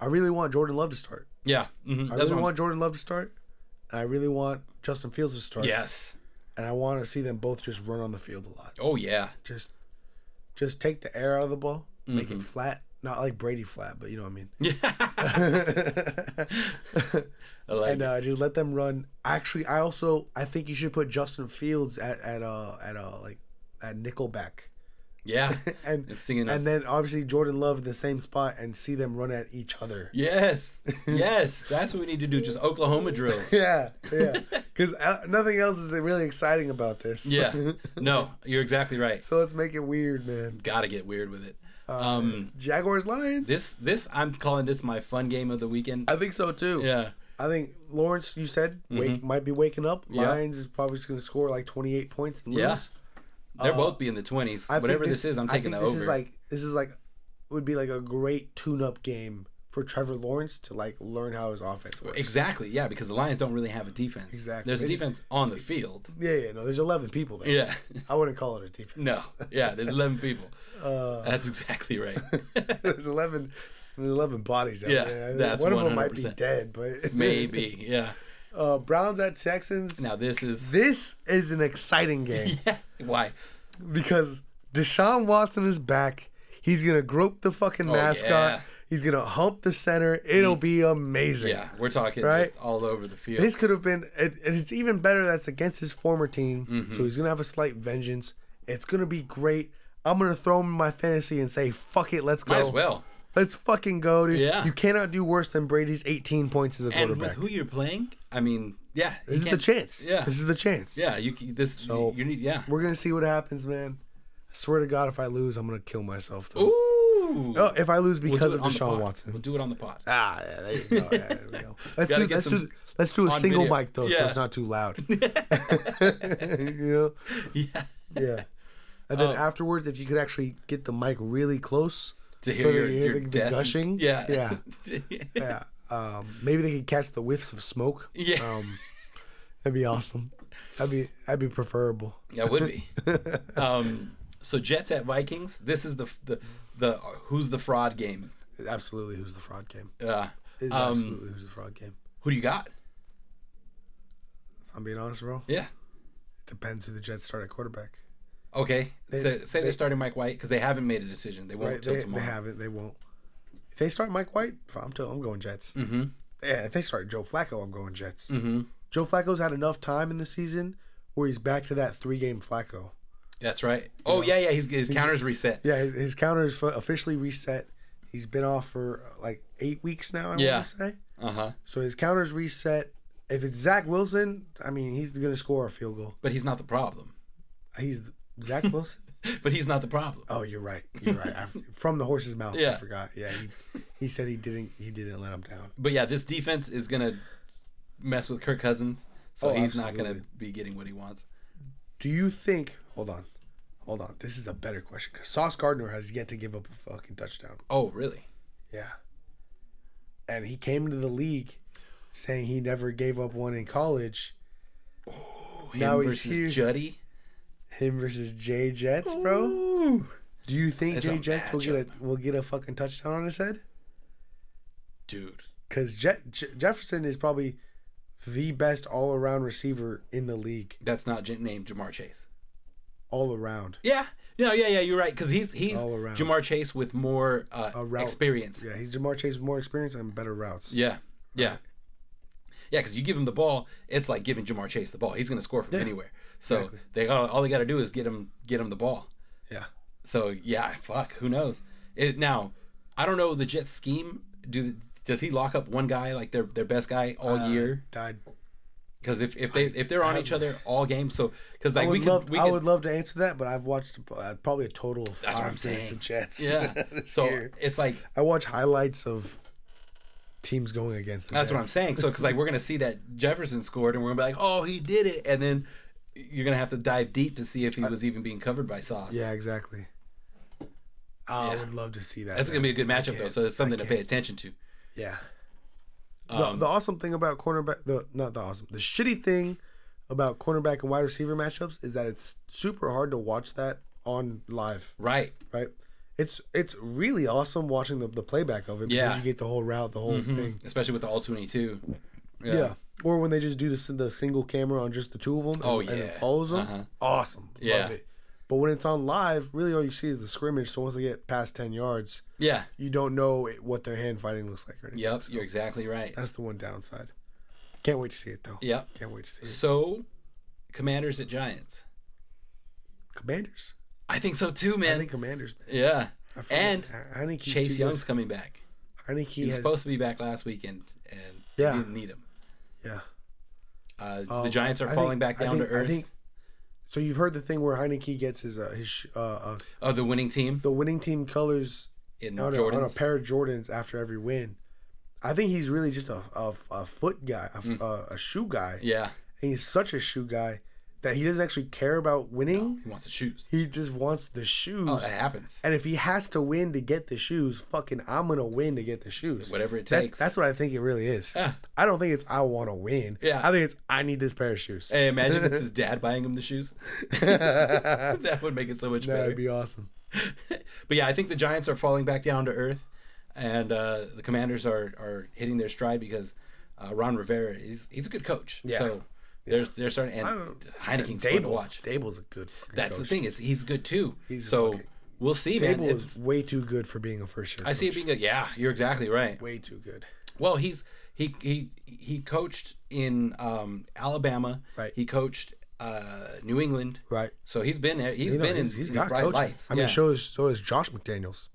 I really want Jordan Love to start. Yeah. hmm I really want Jordan Love to start. And I really want Justin Fields to start. Yes. And I want to see them both just run on the field a lot. Oh yeah. Just just take the air out of the ball, make Mm-hmm. it flat. Not like Brady flat, but you know what I mean. Yeah. [laughs] [laughs] I like and uh, just let them run. Actually, I also I think you should put Justin Fields at at uh at uh like at nickelback. Yeah. [laughs] and singing. and then obviously Jordan Love in the same spot and see them run at each other. yes. Yes. That's what we need to do. Just Oklahoma drills. Yeah, yeah. Because uh, nothing else is really exciting about this. Yeah. No, you're exactly right. so let's make it weird, man. Got to get weird with it. Um, Jaguars Lions. this this I'm calling this my fun game of the weekend. I think so too. Yeah. I think Lawrence, you said, wake, might be waking up. Mm-hmm. Yeah. Lions is probably just going to score like 28 points. And Yeah. They're Uh, both be in the 20s. I Whatever this, is, I'm I taking think the this over. is like this is like would be like a great tune-up game for Trevor Lawrence to like learn how his offense works. Exactly, yeah, because the Lions don't really have a defense. Exactly. There's a defense on the field. Yeah, yeah. No, there's 11 people there. Yeah. I wouldn't call it a defense. No. Yeah, there's 11 people. [laughs] Uh, That's exactly right. [laughs] there's 11, there's 11 bodies out Yeah, there. that's One of them might be dead, but [laughs] Maybe, yeah. Uh, Browns at Texans. Now this is This is an exciting game [laughs] yeah. Why? because Deshaun Watson is back. He's gonna grope the fucking Oh, mascot. yeah. He's gonna hump the center. It'll be amazing. Yeah, we're talking Right? just all over the field. This could have been, it, and it's even better that's against his former team. Mm-hmm. So he's gonna have a slight vengeance. It's gonna be great. I'm gonna throw him in my fantasy and say, "Fuck it, let's go. Might as well. Let's fucking go, dude. Yeah. You cannot do worse than Brady's 18 points as a And with quarterback. who you're playing, I mean, yeah, this is the chance. Yeah, This is the chance. yeah. You this So- you need yeah. We're gonna see what happens, man. I swear to God, if I lose, I'm gonna kill myself. Though. Ooh. Oh, if I lose We'll because of on Deshaun. Watson. We'll do it on the pod. Ah, yeah, there you go. Yeah, there we go. [laughs] Let's do let's do let's do a single video. mic though, so it's not too loud. [laughs] [laughs] you know? Yeah. Yeah. And then Um, afterwards, if you could actually get the mic really close [laughs] To so hear that your, you hear your the, the gushing. Yeah. Yeah. [laughs] Yeah. Um, maybe they could catch the whiffs of smoke. Yeah. Um, that'd be awesome. That'd be that'd be preferable. That would be. [laughs] um, so Jets at Vikings. This is the the the who's the fraud game. Absolutely, who's the fraud game? Uh, um, absolutely who's the fraud game. who do you got? If I'm being honest, bro. Yeah. It depends who the Jets start at quarterback. Okay. They- say say they- they're starting Mike White because they haven't made a decision. They won't Right? till They, they tomorrow. haven't. They won't. If they start Mike White, I'm tell, I'm going Jets. Mm-hmm. Yeah. If they start Joe Flacco, I'm going Jets. Mm-hmm. Joe Flacco's had enough time in the season where he's back to that three game Flacco. That's right. Oh yeah, yeah. He's, his counter's reset. Yeah, his, his counter is officially reset. He's been off for like eight weeks now. I Yeah. say. Uh huh. So his counter's reset. If it's Zach Wilson, I mean, he's going to score a field goal. But he's not the problem. He's Zach Wilson. [laughs] But he's not the problem. Oh, you're right. You're right. I, [laughs] from the horse's mouth, I Yeah. forgot. Yeah, he, he said he didn't. He didn't let him down. But yeah, this defense is gonna mess with Kirk Cousins, so Oh, he's not gonna be getting what he wants. Do you think? Hold on, hold on. This is a better question because Sauce Gardner has yet to give up a fucking touchdown. Oh really? Yeah. And he came to the league saying he never gave up one in college. Oh, him Now he's here. Juddy. Him versus Jay Jets, bro. Do you think It's Jay a Jets will get a will get a fucking touchdown on his head? Dude. Because Jet, J- Jefferson is probably the best all around receiver in the league, That's not j- named Ja'Marr Chase. all around. Yeah, No, yeah, yeah, you're right. Because he's he's All around. Ja'Marr Chase with more uh, A route- experience. Yeah, he's Ja'Marr Chase with more experience and better routes. Yeah, yeah, yeah. Because you give him the ball, it's like giving Ja'Marr Chase the ball. He's going to score from Yeah, anywhere. So exactly. they got all they got to do is get him get him the ball. Yeah. So yeah, fuck, who knows? It, now, I don't know the Jets scheme. Do does he lock up one guy like their their best guy all Uh, year? Died. Because if, if they if they're on each other all game, so because like we could love. we I would love to answer that, but I've watched uh, probably a total of That's what five I'm saying. of Jets. yeah. [laughs] so year. it's like I watch highlights of teams going against. That's what I'm saying. So, because like we're gonna see that Jefferson scored, and we're gonna be like, "Oh, he did it," and then you're gonna have to dive deep to see if he was even being covered by Sauce. Yeah, exactly. I Yeah. would love to see that. that's gonna be a good matchup though. So it's something to pay attention to. Yeah. Um, the, the awesome thing about cornerback, the not the awesome, the shitty thing about cornerback and wide receiver matchups is that it's super hard to watch that on live, right. right? It's it's really awesome watching the, the playback of it because Yeah. Mm-hmm. you get the whole route, the whole thing. Especially with the all 22. Yeah. Or when they just do the, the single camera on just the two of them Oh, and, and it follows them. Uh-huh. Awesome. Yeah. Love it. But when it's on live, really all you see is the scrimmage. So once they get past 10 yards, Yeah. you don't know it- what their hand fighting looks like or anything. Yep. So You're exactly right. that's the one downside. Can't wait to see it though. Yep. Can't wait to see it. So, Commanders at Giants. Commanders. I think so too, man. I think Commanders. Man. yeah. I And like Heinicke's Chase Young's coming back. Good. Heineke He was has, supposed to be back last weekend, and Yeah. didn't need him. Yeah. Uh, Um, the Giants are I falling think- back down think- to earth. I think. So you've heard the thing where Heinicke gets his uh, his uh, uh, oh, the winning team the winning team colors in on a, on a pair of Jordans after every win. I think he's really just a a, a foot guy, a, Mm. a, a shoe guy. yeah, And he's such a shoe guy that he doesn't actually care about winning. he wants the shoes. He just wants the shoes. Oh, that happens. and if he has to win to get the shoes, fucking, I'm gonna win to get the shoes. Whatever it takes. that's what I think it really is. Yeah. I don't think it's I want to win. Yeah. I think it's I need this pair of shoes. Hey, imagine it's his [laughs] dad buying him the shoes. [laughs] that would make it so much better. That'd be awesome. [laughs] but yeah, I think the Giants are falling back down to earth, and uh, the Commanders are are hitting their stride because uh, Ron Rivera is he's a good coach. Yeah. So they're they're starting and Heinicke's fun to watch. Daboll's a good That's the thing is he's good too. He's so fucking- we'll see, man. Daboll It's- is way too good for being a first year. I see it being a yeah. You're exactly right. way too good. Well, he's he he he coached in um, Alabama. Right. He coached uh, New England. Right. So he's been there. He's You know, been in, he's, he's in got bright coaching. lights. I mean, yeah. so is so is Josh McDaniels.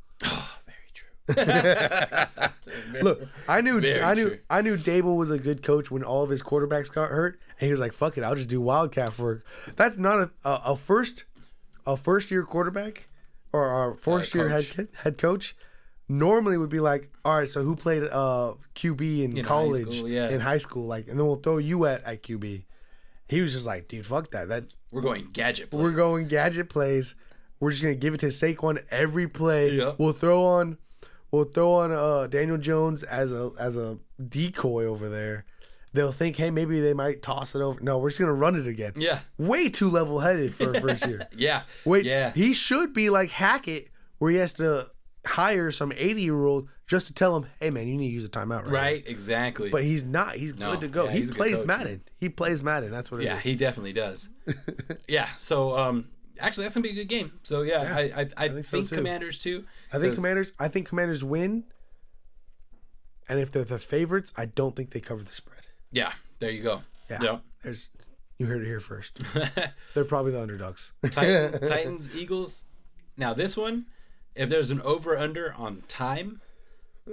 [laughs] Look, I knew Very I knew true. I knew Daboll was a good coach when all of his quarterbacks got hurt, and he was like, "Fuck it, I'll just do wildcat work." That's not a a, a first a first year quarterback or a first year head coach. head coach. Normally would be like, all right, so who played uh QB in, In high college, school, yeah. in high school, like, and then we'll throw you at at QB. He was just like, dude, fuck that. That We're going gadget. we're plays. going gadget plays. We're just gonna give it to Saquon every play. Yeah. We'll throw on, we'll throw on uh, Daniel Jones as a as a decoy over there. They'll think, hey, maybe they might toss it over. No, we're just gonna run it again. Yeah. Way too level headed for a [laughs] first year. Yeah. Wait, Yeah. he should be like Hackett, where he has to hire some eighty year old just to tell him, hey man, you need to use a timeout right. Right. Exactly. But he's not. He's No, good to go. yeah, he he's a good plays Madden. He plays Madden. That's what it is. yeah, he definitely does. [laughs] yeah. So um, actually, that's gonna be a good game. So yeah, Yeah, I I, I, think think, so, too. Commanders too. I think Commanders. I think Commanders win. And if they're the favorites, I don't think they cover the spread. Yeah. There you go. Yeah. Yeah. There's. You heard it here first. [laughs] they're probably the underdogs. Titan, [laughs] Titans, Eagles. Now this one, if there's an over under on time,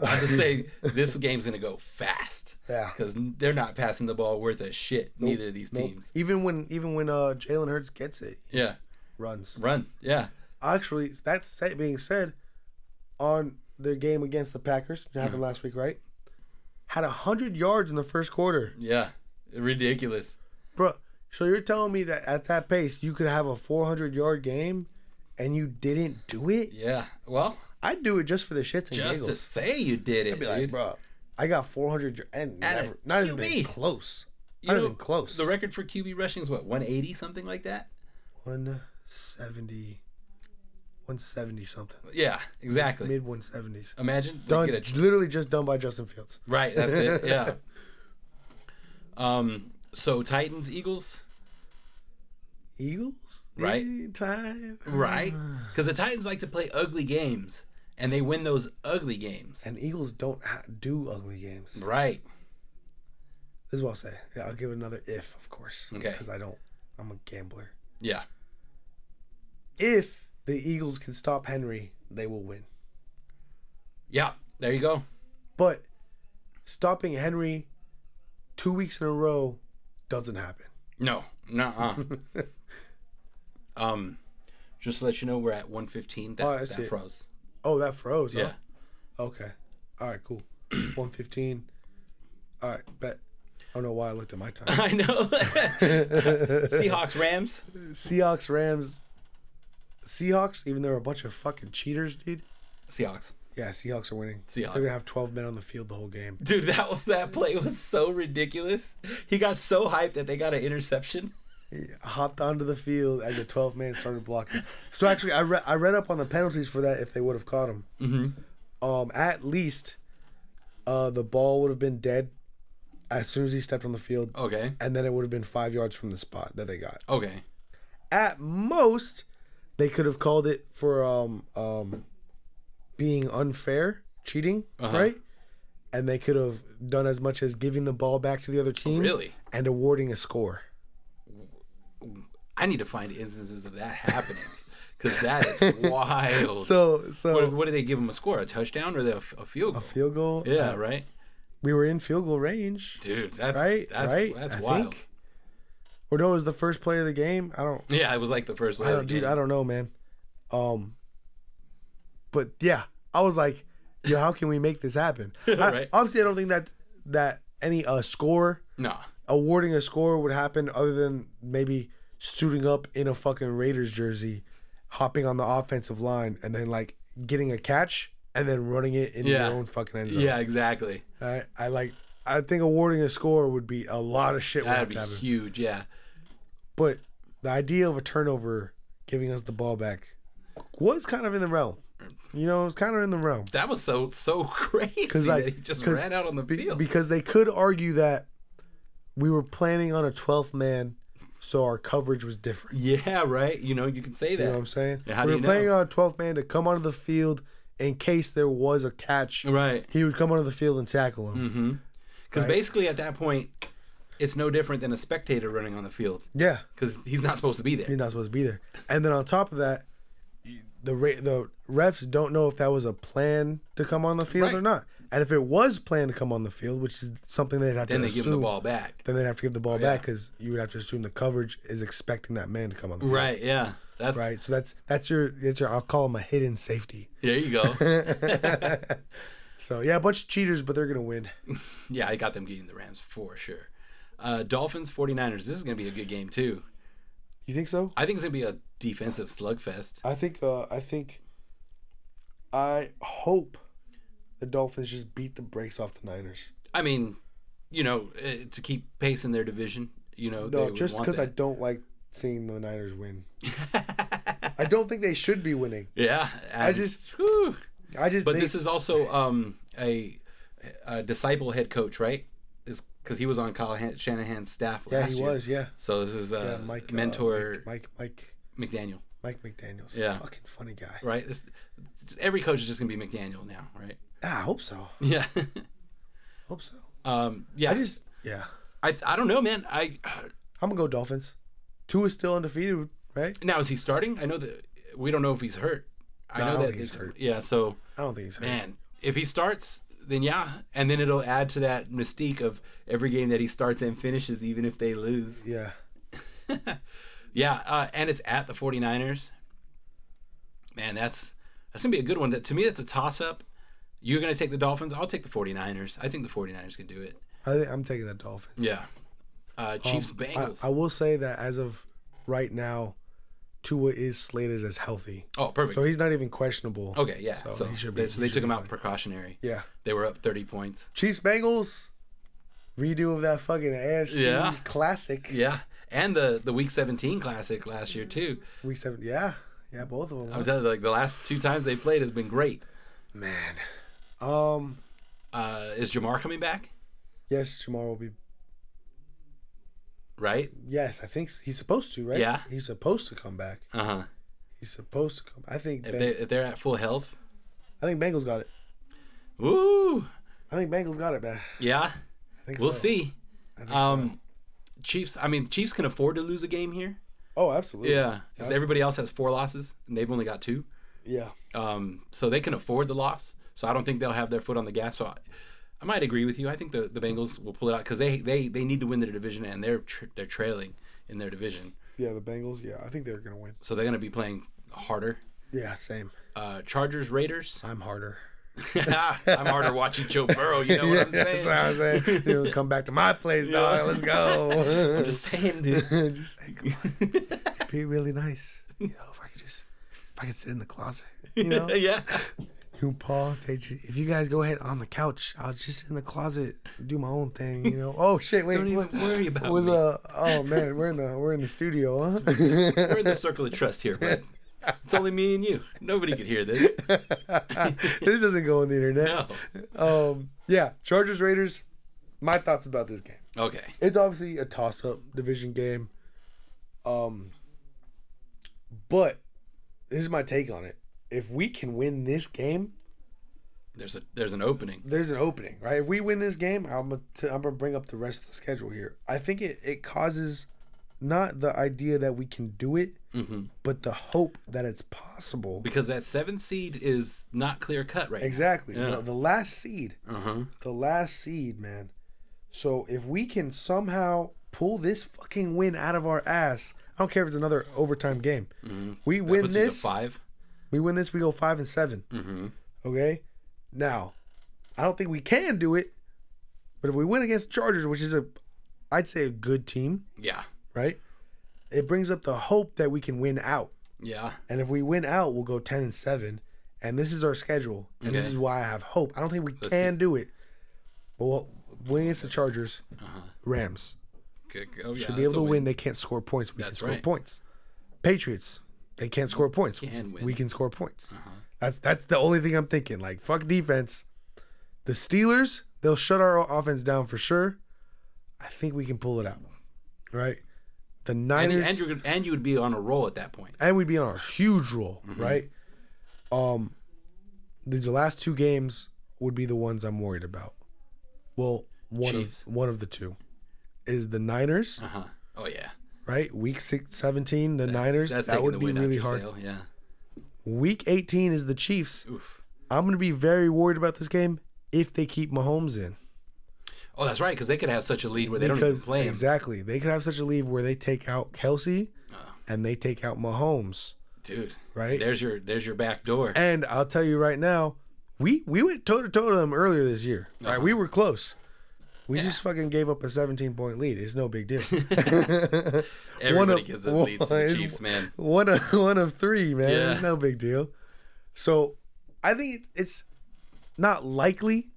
I have to say [laughs] this game's gonna go fast. Yeah. Because they're not passing the ball worth a shit. Neither of these Nope. teams. Even when even when uh Jalen Hurts gets it, Yeah. runs. Run. Yeah. Actually, that's being said, on their game against the Packers, happened last week, right? Had hundred yards in the first quarter, Yeah. Ridiculous. bro. So you're telling me that at that pace you could have a 400 yard game, and you didn't do it? Yeah. Well, I'd do it just for the shits and just to say you did it, I'd be dude. like, bro, I got 400 y- and At a never, not even been close. You Not know, even close. The record for QB rushing is what 180 something like that. 170, 170 something, Yeah. Exactly. mid 170s. Imagine like, Done, get a- literally just done by Justin Fields. Right, that's it. [laughs] Yeah. Um. So Titans, Eagles. Eagles, Right. Tide, right? Because the Titans like to play ugly games, and they win those ugly games. And Eagles don't ha- do ugly games. Right. This is what I'll say. Yeah, I'll give another if, of course. Okay. Because I don't. I'm a gambler. Yeah. If the Eagles can stop Henry, they will win. Yeah. There you go. But stopping Henry two weeks in a row doesn't happen. No. Nuh-uh. [laughs] um, just to let you know, we're at 115. That, Oh, that froze. Oh, that froze. huh? Yeah. Okay. All right. Cool. [clears throat] One fifteen. All right. Bet. I don't know why I looked at my [laughs] time. I know. [laughs] Seahawks, Rams. Seahawks, Rams. Seahawks, even though they're a bunch of fucking cheaters, dude. Seahawks. Yeah, Seahawks are winning. Seahawks. They're gonna have twelve men on the field the whole game. Dude, that was, that play was so ridiculous. He got so hyped that they got an interception. He hopped onto the field as the 12 man started blocking. So actually, I read I read up on the penalties for that if they would have caught him. Mm-hmm. Um, at least, uh, the ball would have been dead as soon as he stepped on the field, Okay. and then it would have been five yards from the spot that they got. Okay. At most, they could have called it for um um being unfair, cheating, Uh-huh. right? And they could have done as much as giving the ball back to the other team, Really? and awarding a score. I need to find instances of that happening because that is [laughs] wild. So so what, what did they give him a score? A touchdown or the, a field goal? A field goal. yeah, uh, right. we were in field goal range, Dude, that's right? That's right? that's I wild. Think. Or no, it was the first play of the game. I don't. Yeah, it was like the first. play. I don't, dude. I don't know, man. Um. But yeah, I was like, yo, how can we make this happen? [laughs] I- obviously, I don't think that that any uh score No. awarding a score would happen other than maybe suiting up in a fucking Raiders jersey, hopping on the offensive line, and then like getting a catch and then running it in Yeah. your own fucking end zone. Yeah, exactly. I, I like. I think awarding a score would be a lot of shit. Would That'd be happen. huge. Yeah. But the idea of a turnover giving us the ball back was kind of in the realm. You know, it was kind of in the realm. That was so so [laughs] crazy Because that like, he just 'cause ran out on the be- field. because they could argue that we were planning on a 12th man, so our coverage was different. yeah, right. You know, you can say You know what that. I'm saying? How we were you planning know? on a 12th man to come onto the field in case there was a catch. Right. He would come onto the field and tackle him. Mm-hmm. Because Right. basically, at that point, it's no different than a spectator running on the field Yeah, because he's not supposed to be there. he's not supposed to be there. And then on top of that, the ra- the refs don't know if that was a plan to come on the field or not. And if it was planned to come on the field, which is something they'd have Then to they assume, give the ball back. then they'd have to give the ball Oh, yeah. back because you would have to assume the coverage is expecting that man to come on the field. Right. Yeah. That's Right. So that's that's your that's your I'll call him a hidden safety. There you go. [laughs] [laughs] So yeah, a bunch of cheaters, but they're gonna win. [laughs] yeah, I got them beating the Rams for sure. Uh, Dolphins 49ers. This is going to be a good game, too. You think so? I think it's going to be a defensive slugfest. I think uh I think I hope the Dolphins just beat the brakes off the Niners. I mean, you know, uh, to keep pace in their division, you know, No, just because I don't like seeing the Niners win. [laughs] I don't think they should be winning. Yeah. I just- whew. I just But they, this is also um, a, a disciple head coach, right? Is because he was on Kyle Han- Shanahan's staff yeah last he year. was yeah So this is yeah uh, Mike uh, mentor Mike, Mike McDaniel, Mike Mike McDaniel's Yeah. fucking funny guy. right? This, every coach is just gonna be McDaniel now, right? Ah, I hope so. [laughs] Yeah. Hope so. um, yeah. I just yeah. I, I don't know, man. I I'm gonna go Dolphins. Tua is still undefeated, right? now is he starting? I know that we don't know if he's hurt. I No, I know don't that he's it's- hurt. Yeah, so I don't think he's hurt. man, if he starts, then yeah, and then it'll add to that mystique of every game that he starts and finishes, even if they lose. Yeah. [laughs] Yeah, uh, and it's at the 49ers. Man, that's that's gonna be a good one. To me, that's a toss up. You're gonna take the Dolphins. I'll take the 49ers. I think the 49ers can do it. I think I'm taking the Dolphins. Yeah. Uh, Chiefs Um, Bengals. I, I will say that as of right now, Tua is slated as healthy, oh, perfect. so he's not even questionable. okay, yeah. So, So he should be- they, so he they took him out precautionary. Yeah. They were up 30 points. Chiefs Bengals redo of that fucking AFC Yeah. classic. Yeah, and the the Week 17 Classic last year too. Week seven. Yeah. Yeah, both of them. I was telling you, like the last two times they played has been great. Man. Um. Uh, is Ja'Marr coming back? Yes, Ja'Marr will be. Right? Yes, I think he's supposed to, right? Yeah. He's supposed to come back. Uh huh. He's supposed to come. I think. If Ben- they if they're at full health, I think Bengals got it. woo, I think Bengals got it, man. yeah, I think we'll so. see. Think so. Um, Chiefs. I mean, Chiefs can afford to lose a game here. Oh, absolutely. Yeah, because everybody else has four losses and they've only got two. Yeah. Um, so they can afford the loss. So I don't think they'll have their foot on the gas. So I, I might agree with you. I think the, the Bengals will pull it out because they, they they need to win their division and they're tra- they're trailing in their division. Yeah, the Bengals. Yeah, I think they're gonna win. So they're going to be playing harder. Yeah, same. Uh, Chargers Raiders. [laughs] I'm harder. [laughs] I'm harder watching Joe Burrow. You know what [laughs] I'm That's saying? what I'm saying. Dude, come back to my place, dog. Let's go. I'm just saying, dude. just say, come on. It'd be really nice. You know, if I could just, if I could sit in the closet. You know, yeah. You Paul, if, they just, if you guys go ahead on the couch, I'll just in the closet, do my own thing. You know. Oh shit! Wait. Don't even worry about with, me. uh, oh man, we're in the we're in the studio, huh? We're in the circle of trust here, but it's only me and you. Nobody could hear this. [laughs] this doesn't go on the internet. No. Um, yeah, Chargers Raiders. My thoughts about this game. Okay. It's obviously a toss-up division game. Um, but this is my take on it. If we can win this game, There's a there's an opening. there's an opening, right? If we win this game, I'm gonna, t- I'm gonna bring up the rest of the schedule here. I think it it causes not the idea that we can do it, hmm but the hope that it's possible. Because that seventh seed is not clear cut right Exactly. Yeah. The, the last seed. Uh huh. the last seed, man. So if we can somehow pull this fucking win out of our ass, I don't care if it's another overtime game. We win puts you to this, five. We win this, we go five and 7 Mm-hmm. Okay. Now, I don't think we can do it, but if we win against Chargers, which is a, I'd say a good team, Yeah. right? It brings up the hope that we can win out, Yeah. and if we win out, we'll go ten and seven, and this is our schedule, and this is why I have hope. I don't think we Let's can see. do it, but we'll win against the Chargers, Uh-huh. Rams Good. Oh, yeah, should be able to win. They can't score points. We That's can score right. points. Patriots, they can't score points. Can. We can score points. Uh-huh. That's that's the only thing I'm thinking. Like fuck defense. The Steelers, they'll shut our offense down for sure. I think we can pull it out. Right? The Niners and, you're, and you would be on a roll at that point. and we'd be on a huge roll, Mm-hmm. right? Um, these the last two games would be the ones I'm worried about. Well, one Chiefs. of one of the two is the Niners, Uh huh. Oh yeah. Right? Week six, 17, the That's- Niners. That's that would be really hard. sail, Yeah. Week 18 is the Chiefs. Oof. I'm gonna be very worried about this game if they keep Mahomes in. Oh, that's right. Because they could have such a lead where they don't even play him. exactly, they could have such a lead where they take out Kelce Oh. Ah. and they take out Mahomes, Dude. right? There's your there's your back door. And I'll tell you right now, we we went toe to toe to them earlier this year. Right, uh-huh. we were close. We just fucking gave up a 17 point lead. It's no big deal. [laughs] Everybody of- gives the leads to the one- [laughs] Chiefs, man. one of one of three, man. Yeah. It's no big deal. So I think it's, not likely.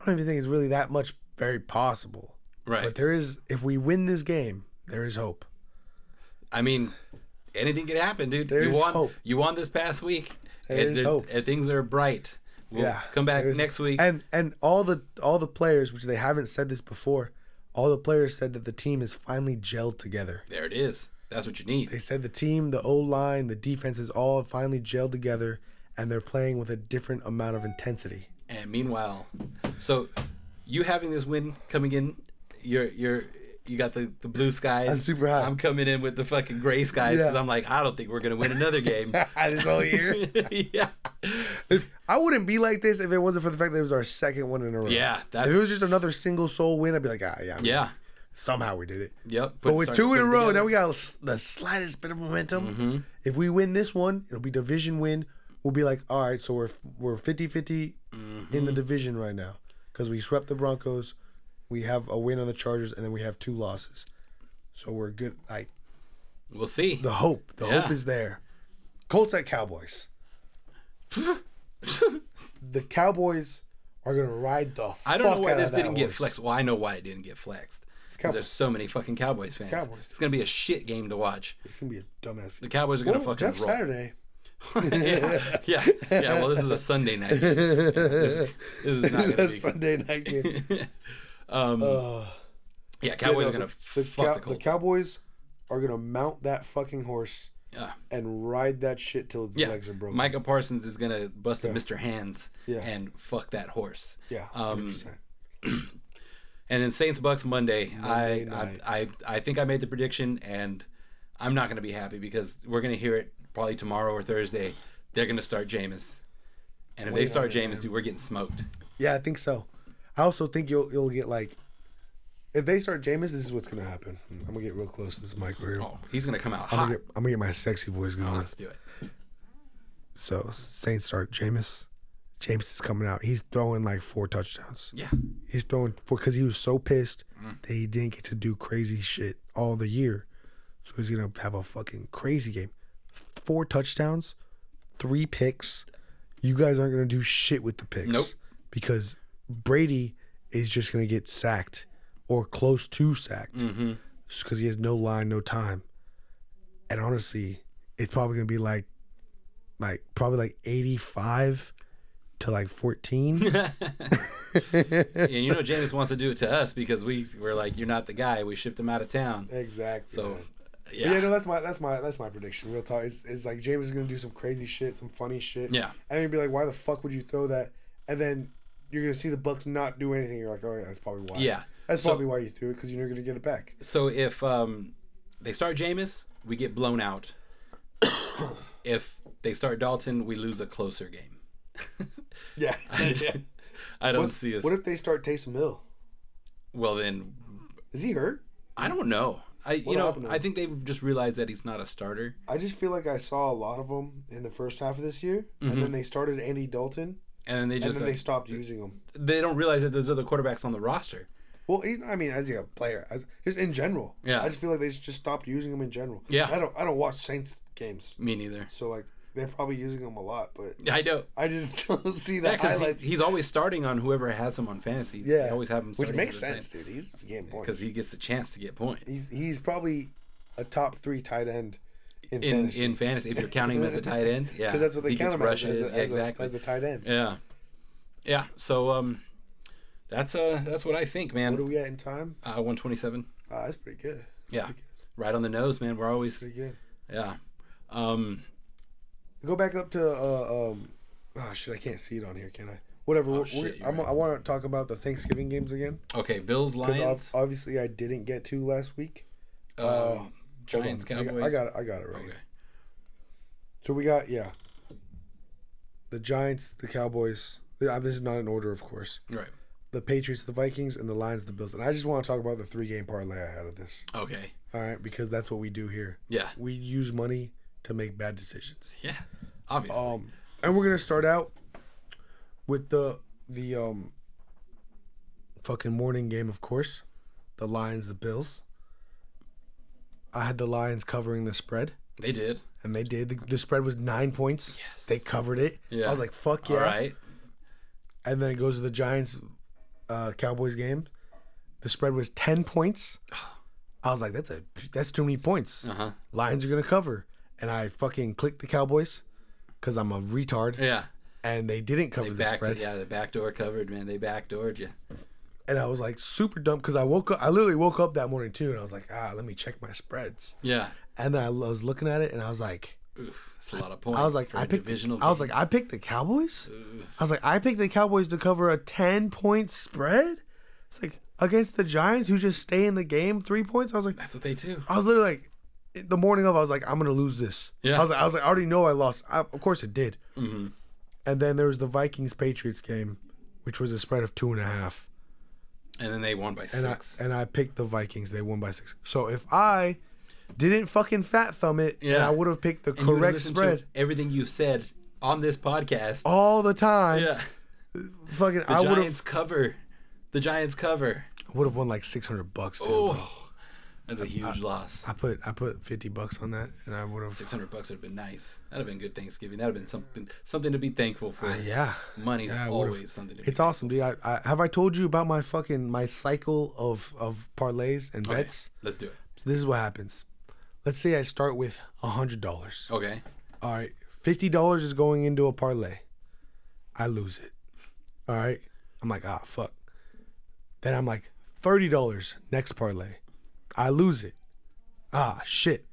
I don't even think it's really that much very possible. Right. But there is, if we win this game, there is hope. I mean, anything could happen, dude. There you is won. hope. You won this past week. There and, is hope. and things are bright. We'll yeah, come back next week. And and all the all the players, which they haven't said this before, all the players said that the team is finally gelled together. there it is. That's what you need. They said the team, the O line, the defense is all finally gelled together, and they're playing with a different amount of intensity. And meanwhile, so you having this win coming in, you're you're you got the, the blue skies. I'm super high. I'm coming in with the fucking gray skies because Yeah. I'm like, I don't think we're gonna win another game. [laughs] this whole year. [laughs] yeah, If, I wouldn't be like this if it wasn't for the fact that it was our second one in a row. yeah, that's... If it was just another single soul win, I'd be like, ah, yeah, yeah, somehow we did it. yep. But with two in a row, now we got. the slightest bit of momentum. Mm-hmm. If we win this one, it'll be division win. We'll be like, all right, so we're we're 50-50 Mm-hmm. in the division right now because we swept the Broncos. We have a win on the Chargers, and then we have two losses. So we're good. I We'll see. the hope, the Yeah. hope is there. Colts at Cowboys. [laughs] the Cowboys are gonna ride the. I don't know why this didn't get flexed. Well, I know why it didn't get flexed. Because there's so many fucking Cowboys fans. Cowboys. It's gonna be a shit game to watch. It's gonna be a dumbass. Game. The Cowboys are gonna Well, fucking Jeff roll. Saturday. yeah, [laughs] yeah, yeah. Well, this is a Sunday night. game. [laughs] This, this is not gonna be. Sunday night game. Um, Uh, Yeah, Cowboys no, are gonna the, fuck Cow- the Colts. Cowboys are gonna mount that fucking horse yeah. and ride that shit till its Yeah, legs are broken. Micah Parsons is gonna bust Yeah. a Mr. Hands Yeah. and fuck that horse. yeah, Um, 100%. [clears throat] And then Saints Bucs Monday. Monday I. I I I think I made the prediction, and I'm not gonna be happy because we're gonna hear it probably tomorrow or Thursday. They're gonna start Jameis, and if they start Jameis, dude, we're getting smoked. yeah, I think so. I also think you'll you'll get like if they start Jameis, this is what's gonna happen. I'm gonna get real close to this mic right here. Oh, he's gonna come out I'm, hot. gonna get, I'm gonna get my sexy voice Oh, going. let's do it. So Saints start Jameis. Jameis is coming out. He's throwing like four touchdowns. Yeah, He's throwing four because he was so pissed Mm. that he didn't get to do crazy shit all the year. So he's gonna have a fucking crazy game. Four touchdowns, three picks. You guys aren't gonna do shit with the picks. Nope. Because Brady is just gonna get sacked or close to sacked mm-hmm. because he has no line, no time. And honestly, it's probably gonna be like, like probably like eighty-five to like fourteen. [laughs] [laughs] and you know Jameis wants to do it to us because we we're like, you're not the guy. We shipped him out of town. exactly. So, man. yeah, Yeah. yeah, no, that's my that's my that's my prediction. Real talk. It's, it's like Jameis is gonna do some crazy shit, some funny shit. Yeah. And you'd be like, why the fuck would you throw that? And then you're gonna see the Bucs not do anything. You're like, oh yeah, that's probably why. Yeah. That's So- probably why you threw it because you're never gonna get it back. So if um, they start Jameis, we get blown out. [coughs] if they start Dalton, we lose a closer game. [laughs] [laughs] Yeah. I don't What's- see us. What if they start Taysom Hill? well, then Is he hurt? I don't know. I you know I think they've just realized that he's not a starter. I just feel like I saw a lot of them in the first half of this year, and then they started Andy Dalton, And then they and just then like, they stopped using him. they don't realize that there's other quarterbacks on the roster. Well, he's. I mean, as a player, as just in general. Yeah. I just feel like they just stopped using him in general. Yeah. I don't. I don't watch Saints games, Me neither. so like they're probably using him a lot, but I know. I just [laughs] don't see that. Yeah, highlights. he's always starting on whoever has him on fantasy. yeah, they always have him which makes sense, dude. He's getting points because he gets the chance to get points he's he's probably a top three tight end in, in fantasy. in fantasy. If you're counting him as a tight end, [laughs] yeah, that's what they he count him rushes. as, a, as, a, exactly. as a tight end. Yeah, yeah. So um, that's uh that's what I think, man. What are we at in time? Uh, one twenty seven. Ah, that's pretty good. Yeah, right on the nose, man. We're always Pretty good. yeah. Um, Go back up to uh, um. Oh shit! I can't see it on here. Can I? Whatever. Oh, shit, I'm, right. I want to talk about the Thanksgiving games again okay, Bills because Lions, obviously I didn't get to last week. uh, Hold Giants on. I got- Cowboys. I got it. I got it right. Okay. So we got yeah. The Giants, the Cowboys. yeah, This is not in order, of course. Right. The Patriots, the Vikings, and the Lions, the Bills. And I just want to talk about the three game parlay I had of this. Okay. All right, because that's what we do here. Yeah. We use money to make bad decisions. Yeah. Obviously. Um, and we're gonna start out with the the um fucking morning game, of course. The Lions, the Bills. I had the Lions covering the spread, they did. and they did. The, the spread was nine points. Yes. They covered it. Yeah. I was like, "Fuck yeah!" All right. And then it goes to the Giants, uh, Cowboys game. The spread was ten points. [sighs] I was like, "That's a that's too many points." Uh huh. Lions are gonna cover, and I fucking clicked the Cowboys because I'm a retard, Yeah. and they didn't cover They the backed spread. Yeah, the back door covered, man. They backdoored you. And I was like super dumb because I woke up. I literally woke up that morning too, and I was like, "Ah, let me check my spreads." Yeah. And then I was looking at it, and I was like, Oof. It's a lot of points. "I was like, I picked." divisional. I was like, "I picked the Cowboys." Oof. I was like, "I picked the Cowboys to cover a ten point spread." It's like against the Giants, who just stay in the game three points. I was like, That's what they do. I was literally like, the morning of, I was like, I'm gonna lose this. Yeah. I was like, I was like, I already know I lost. I, of course it did. hmm And then there was the Vikings Patriots game, which was a spread of two and a half. And then they won by And six. I and I picked the Vikings. They won by six. So if I didn't fucking fat thumb it, yeah. I would have picked the And correct spread Everything you've said on this podcast. all the time. yeah. Fucking, The I would have cover. The Giants cover. would have won like six hundred bucks. Too. Oh, that's a huge loss. I put I put fifty bucks on that, and I would have. Six hundred bucks would have been nice. That'd have been good Thanksgiving. That'd have been something something to be thankful for. Uh, yeah, Money's Yeah, always something to be. it's awesome, dude. I, I have I told you about my fucking my cycle of of parlays and Okay, bets. Let's do it. So this is what happens. Let's say I start with a hundred dollars. Okay. All right, fifty dollars is going into a parlay. I lose it. All right, I'm like, ah, fuck. Then I'm like, thirty dollars next parlay. I lose it. Ah shit.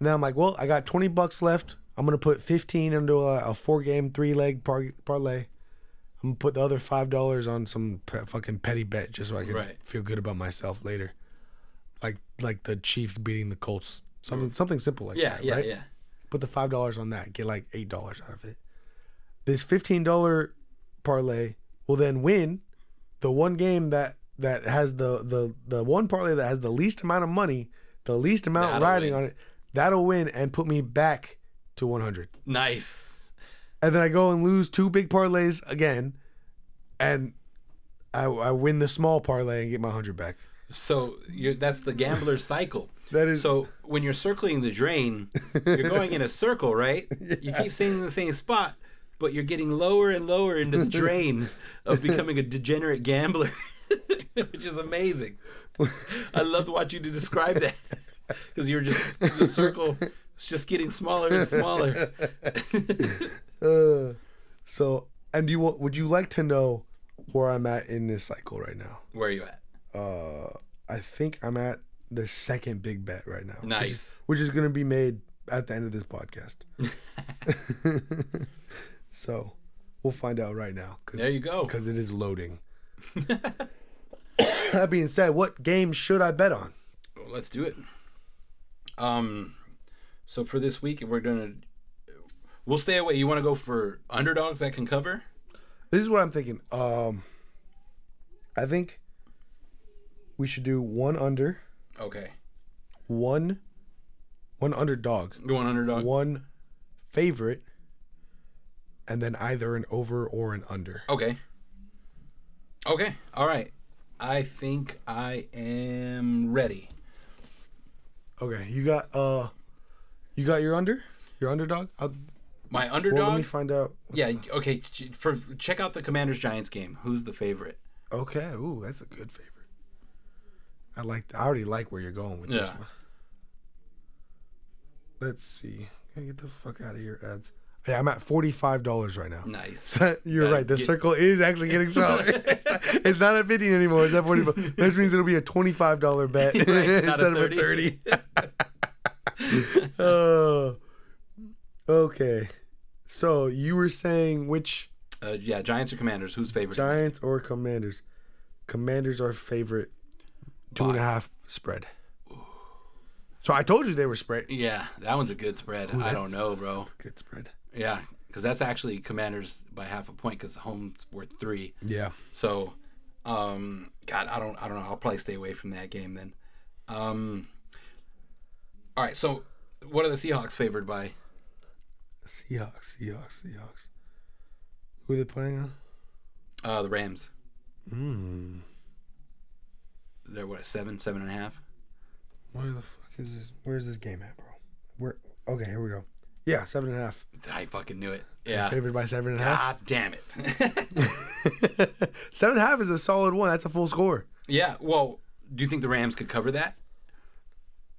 Then I'm like, well, I got twenty bucks left. I'm gonna put fifteen into a, a four game three leg par- parlay. I'm gonna put the other five dollars on some pe- fucking petty bet just so I can Right. feel good about myself later. Like like the Chiefs beating the Colts. Something something simple like Yeah, that. yeah, right? yeah. Put the five dollars on that. Get like eight dollars out of it. This fifteen dollar parlay will then win the one game that that has the the the one parlay that has the least amount of money, the least amount That'll riding win. on it. That'll win and put me back to one hundred. Nice. And then I go and lose two big parlays again, and I, I win the small parlay and get my hundred back. So you're, that's the gambler's cycle. [laughs] That is- so when you're circling the drain, you're going in a circle, right? [laughs] You keep staying in the same spot, but you're getting lower and lower into the [laughs] drain of becoming a degenerate gambler, [laughs] which is amazing. I love to watch you to describe that [laughs] because you're just the circle is just getting smaller and smaller. [laughs] Uh, so, and you? Would you like to know where I'm at in this cycle right now? Where are you at? Uh, I think I'm at the second big bet right now. which is- Nice. Which is, going to be made at the end of this podcast. so, we'll find out right now. There you go. Because it is loading. [coughs] that being said, what game should I bet on? Well, let's do it. Um, so for this week, we're gonna we'll stay away. You want to go for underdogs that can cover? This is what I'm thinking. Um, I think we should do one under, Okay, one, one underdog, One on underdog. one favorite, and then either an over or an under. Okay. Okay. All right. I think I am ready. Okay, you got uh, you got your under, your underdog. I'll, My well, underdog. let me find out. yeah. Okay. For check out the Commanders Giants game. Who's the favorite? Okay, ooh, that's a good favorite. I like. I already like where you're going with this Yeah. one. Let's see. I get the fuck out of here, ads? Yeah, I'm at forty five dollars right now. Nice. [laughs] You're Gotta right. The get- circle is actually getting smaller. [laughs] it's, not, it's not at 15 anymore. It's at 45. [laughs] That means it'll be a $25 bet Right, not a instead of a 30. 30. oh, okay. So you were saying which Uh, yeah. Giants or Commanders? Who's favorite? Giants or Commanders? Commanders are favorite two and a half spread. So I told you they were spread. Yeah, that one's a good spread. I don't know, bro. Good spread. Yeah, because that's actually Commanders by half a point because home's worth three. Yeah. So, um, God, I don't, I don't know. I'll probably stay away from that game then. Um, all right. So, what are the Seahawks favored by? Seahawks, Seahawks, Seahawks. Who are they playing on? Uh, the Rams. Hmm. They're what seven, seven and a half. Where the fuck is this? Where's this game at, bro? Where? Okay, here we go. Yeah, seven and a half. I fucking knew it. Yeah. Favored by seven and a half. God damn it. [laughs] seven and a half is a solid one. That's a full score. yeah. Well, do you think the Rams could cover that?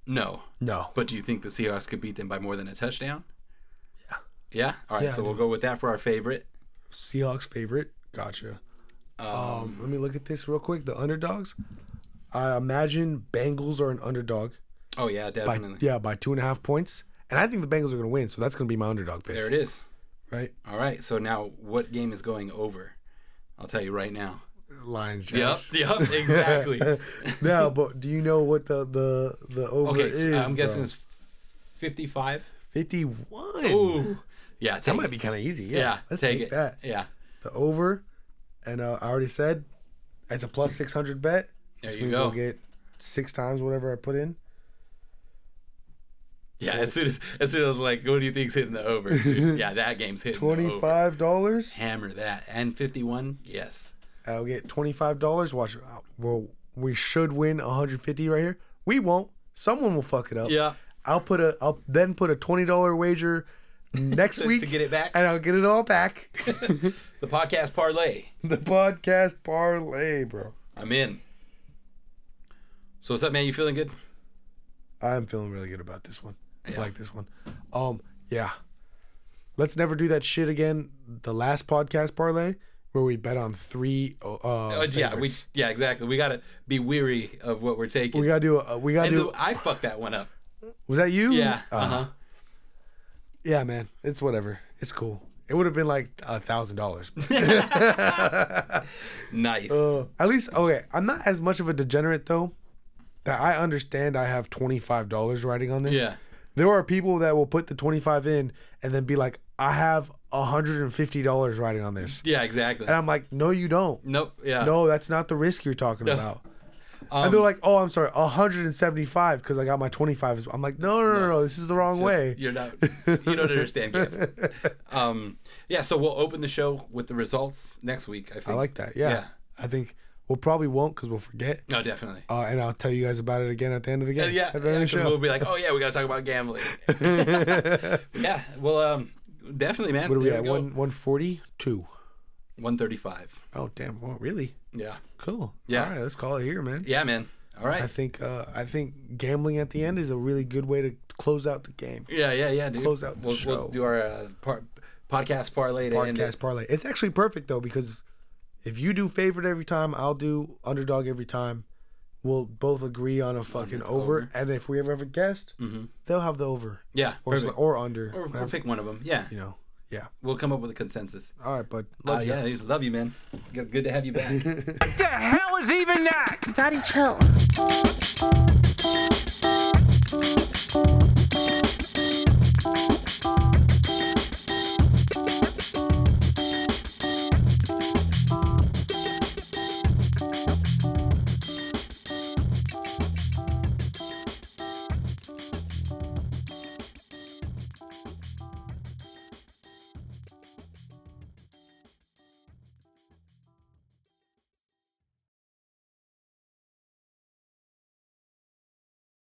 No. No. But do you think the Seahawks could beat them by more than a touchdown? Yeah. Yeah. All right. Yeah, so we'll go with that for our favorite. Seahawks favorite. Gotcha. Um, let me look at this real quick. The underdogs. I imagine Bengals are an underdog Oh yeah, by definitely. yeah by two and a half points, and I think the Bengals are going to win. So that's going to be my underdog pick, There it is. right? All right. So now, what game is going over? I'll tell you right now. Lions. Yep. Jags. Yep. Exactly. [laughs] now, but do you know what the the the over okay. is? I'm guessing bro? it's 55. fifty one. Ooh. Yeah. That might it. be kind of easy. Yeah, Yeah. let's take, take it. that. Yeah. The over, and uh, I already said, it's a plus six hundred bet. There which you means go. I'll get six times whatever I put in. Yeah. As soon as as soon as I was like, what do you think's hitting the over? [laughs] Dude, yeah, that game's hitting Twenty five dollars. Hammer that and 51. Yes. I'll get twenty five dollars. Watch. uh, Well, we should win one hundred fifty right here. We won't. Someone will fuck it up. Yeah. I'll put a. I'll then put a twenty dollar wager next [laughs] To- week to get it back? and I'll get it all back. [laughs] The podcast parlay. the podcast parlay, bro. I'm in. So what's up, man? You feeling good? I'm feeling really good about this one. I Yeah. like this one. Um, yeah. Let's never do that shit again. The last podcast parlay, where we bet on three. Uh, Uh, yeah, we yeah exactly. We gotta be weary of what we're taking. we gotta do. A, we gotta and do. the, I fucked that one up. was that you? Yeah. Uh, Uh huh. Yeah, man. It's whatever. It's cool. It would have been like a thousand dollars. [laughs] [laughs] Nice. Uh, At least okay. I'm not as much of a degenerate though. That I understand. I have twenty five dollars riding on this. yeah. There are people that will put the twenty five in and then be like, I have hundred and fifty dollars riding on this, Yeah. Exactly. and I'm like, No, you don't. nope. Yeah. No, that's not the risk you're talking about. Um, [laughs] and they're like, "Oh, I'm sorry, 175 because I got my 25." I'm like, "No, no, no, no, this is the wrong just- way." You're not. [laughs] You don't understand. Um. Yeah. So we'll open the show with the results next week. I think. I like that. Yeah, Yeah. I think we'll probably won't because we'll forget, No, definitely. uh, and I'll tell you guys about it again at the end of the Uh, game. yeah, at the yeah, end of the show. we'll be like, oh yeah, we gotta talk about gambling. [laughs] [laughs] yeah, well, um, definitely, man. what are we There at? One 142. One thirty-five. Oh, damn! Well, really? Yeah, Cool. Yeah. All right, let's call it here, man. yeah, man. All right. I think uh, I think gambling at the end is a really good way to close out the game. yeah, yeah, yeah, dude. Close out the we'll, show. We'll do our uh, par- podcast parlay Podcast parlay. It's actually perfect though because if you do favorite every time, I'll do underdog every time. We'll both agree on a fucking over. over. and if we ever have a guest, mm-hmm. they'll have the over. Yeah, or or under, or, or pick one of them. Yeah, you know, yeah. We'll come up with a consensus. All right, bud. Uh, love uh, yeah, love you, man. Good to have you back. what [laughs] the hell is even that? Daddy, chill.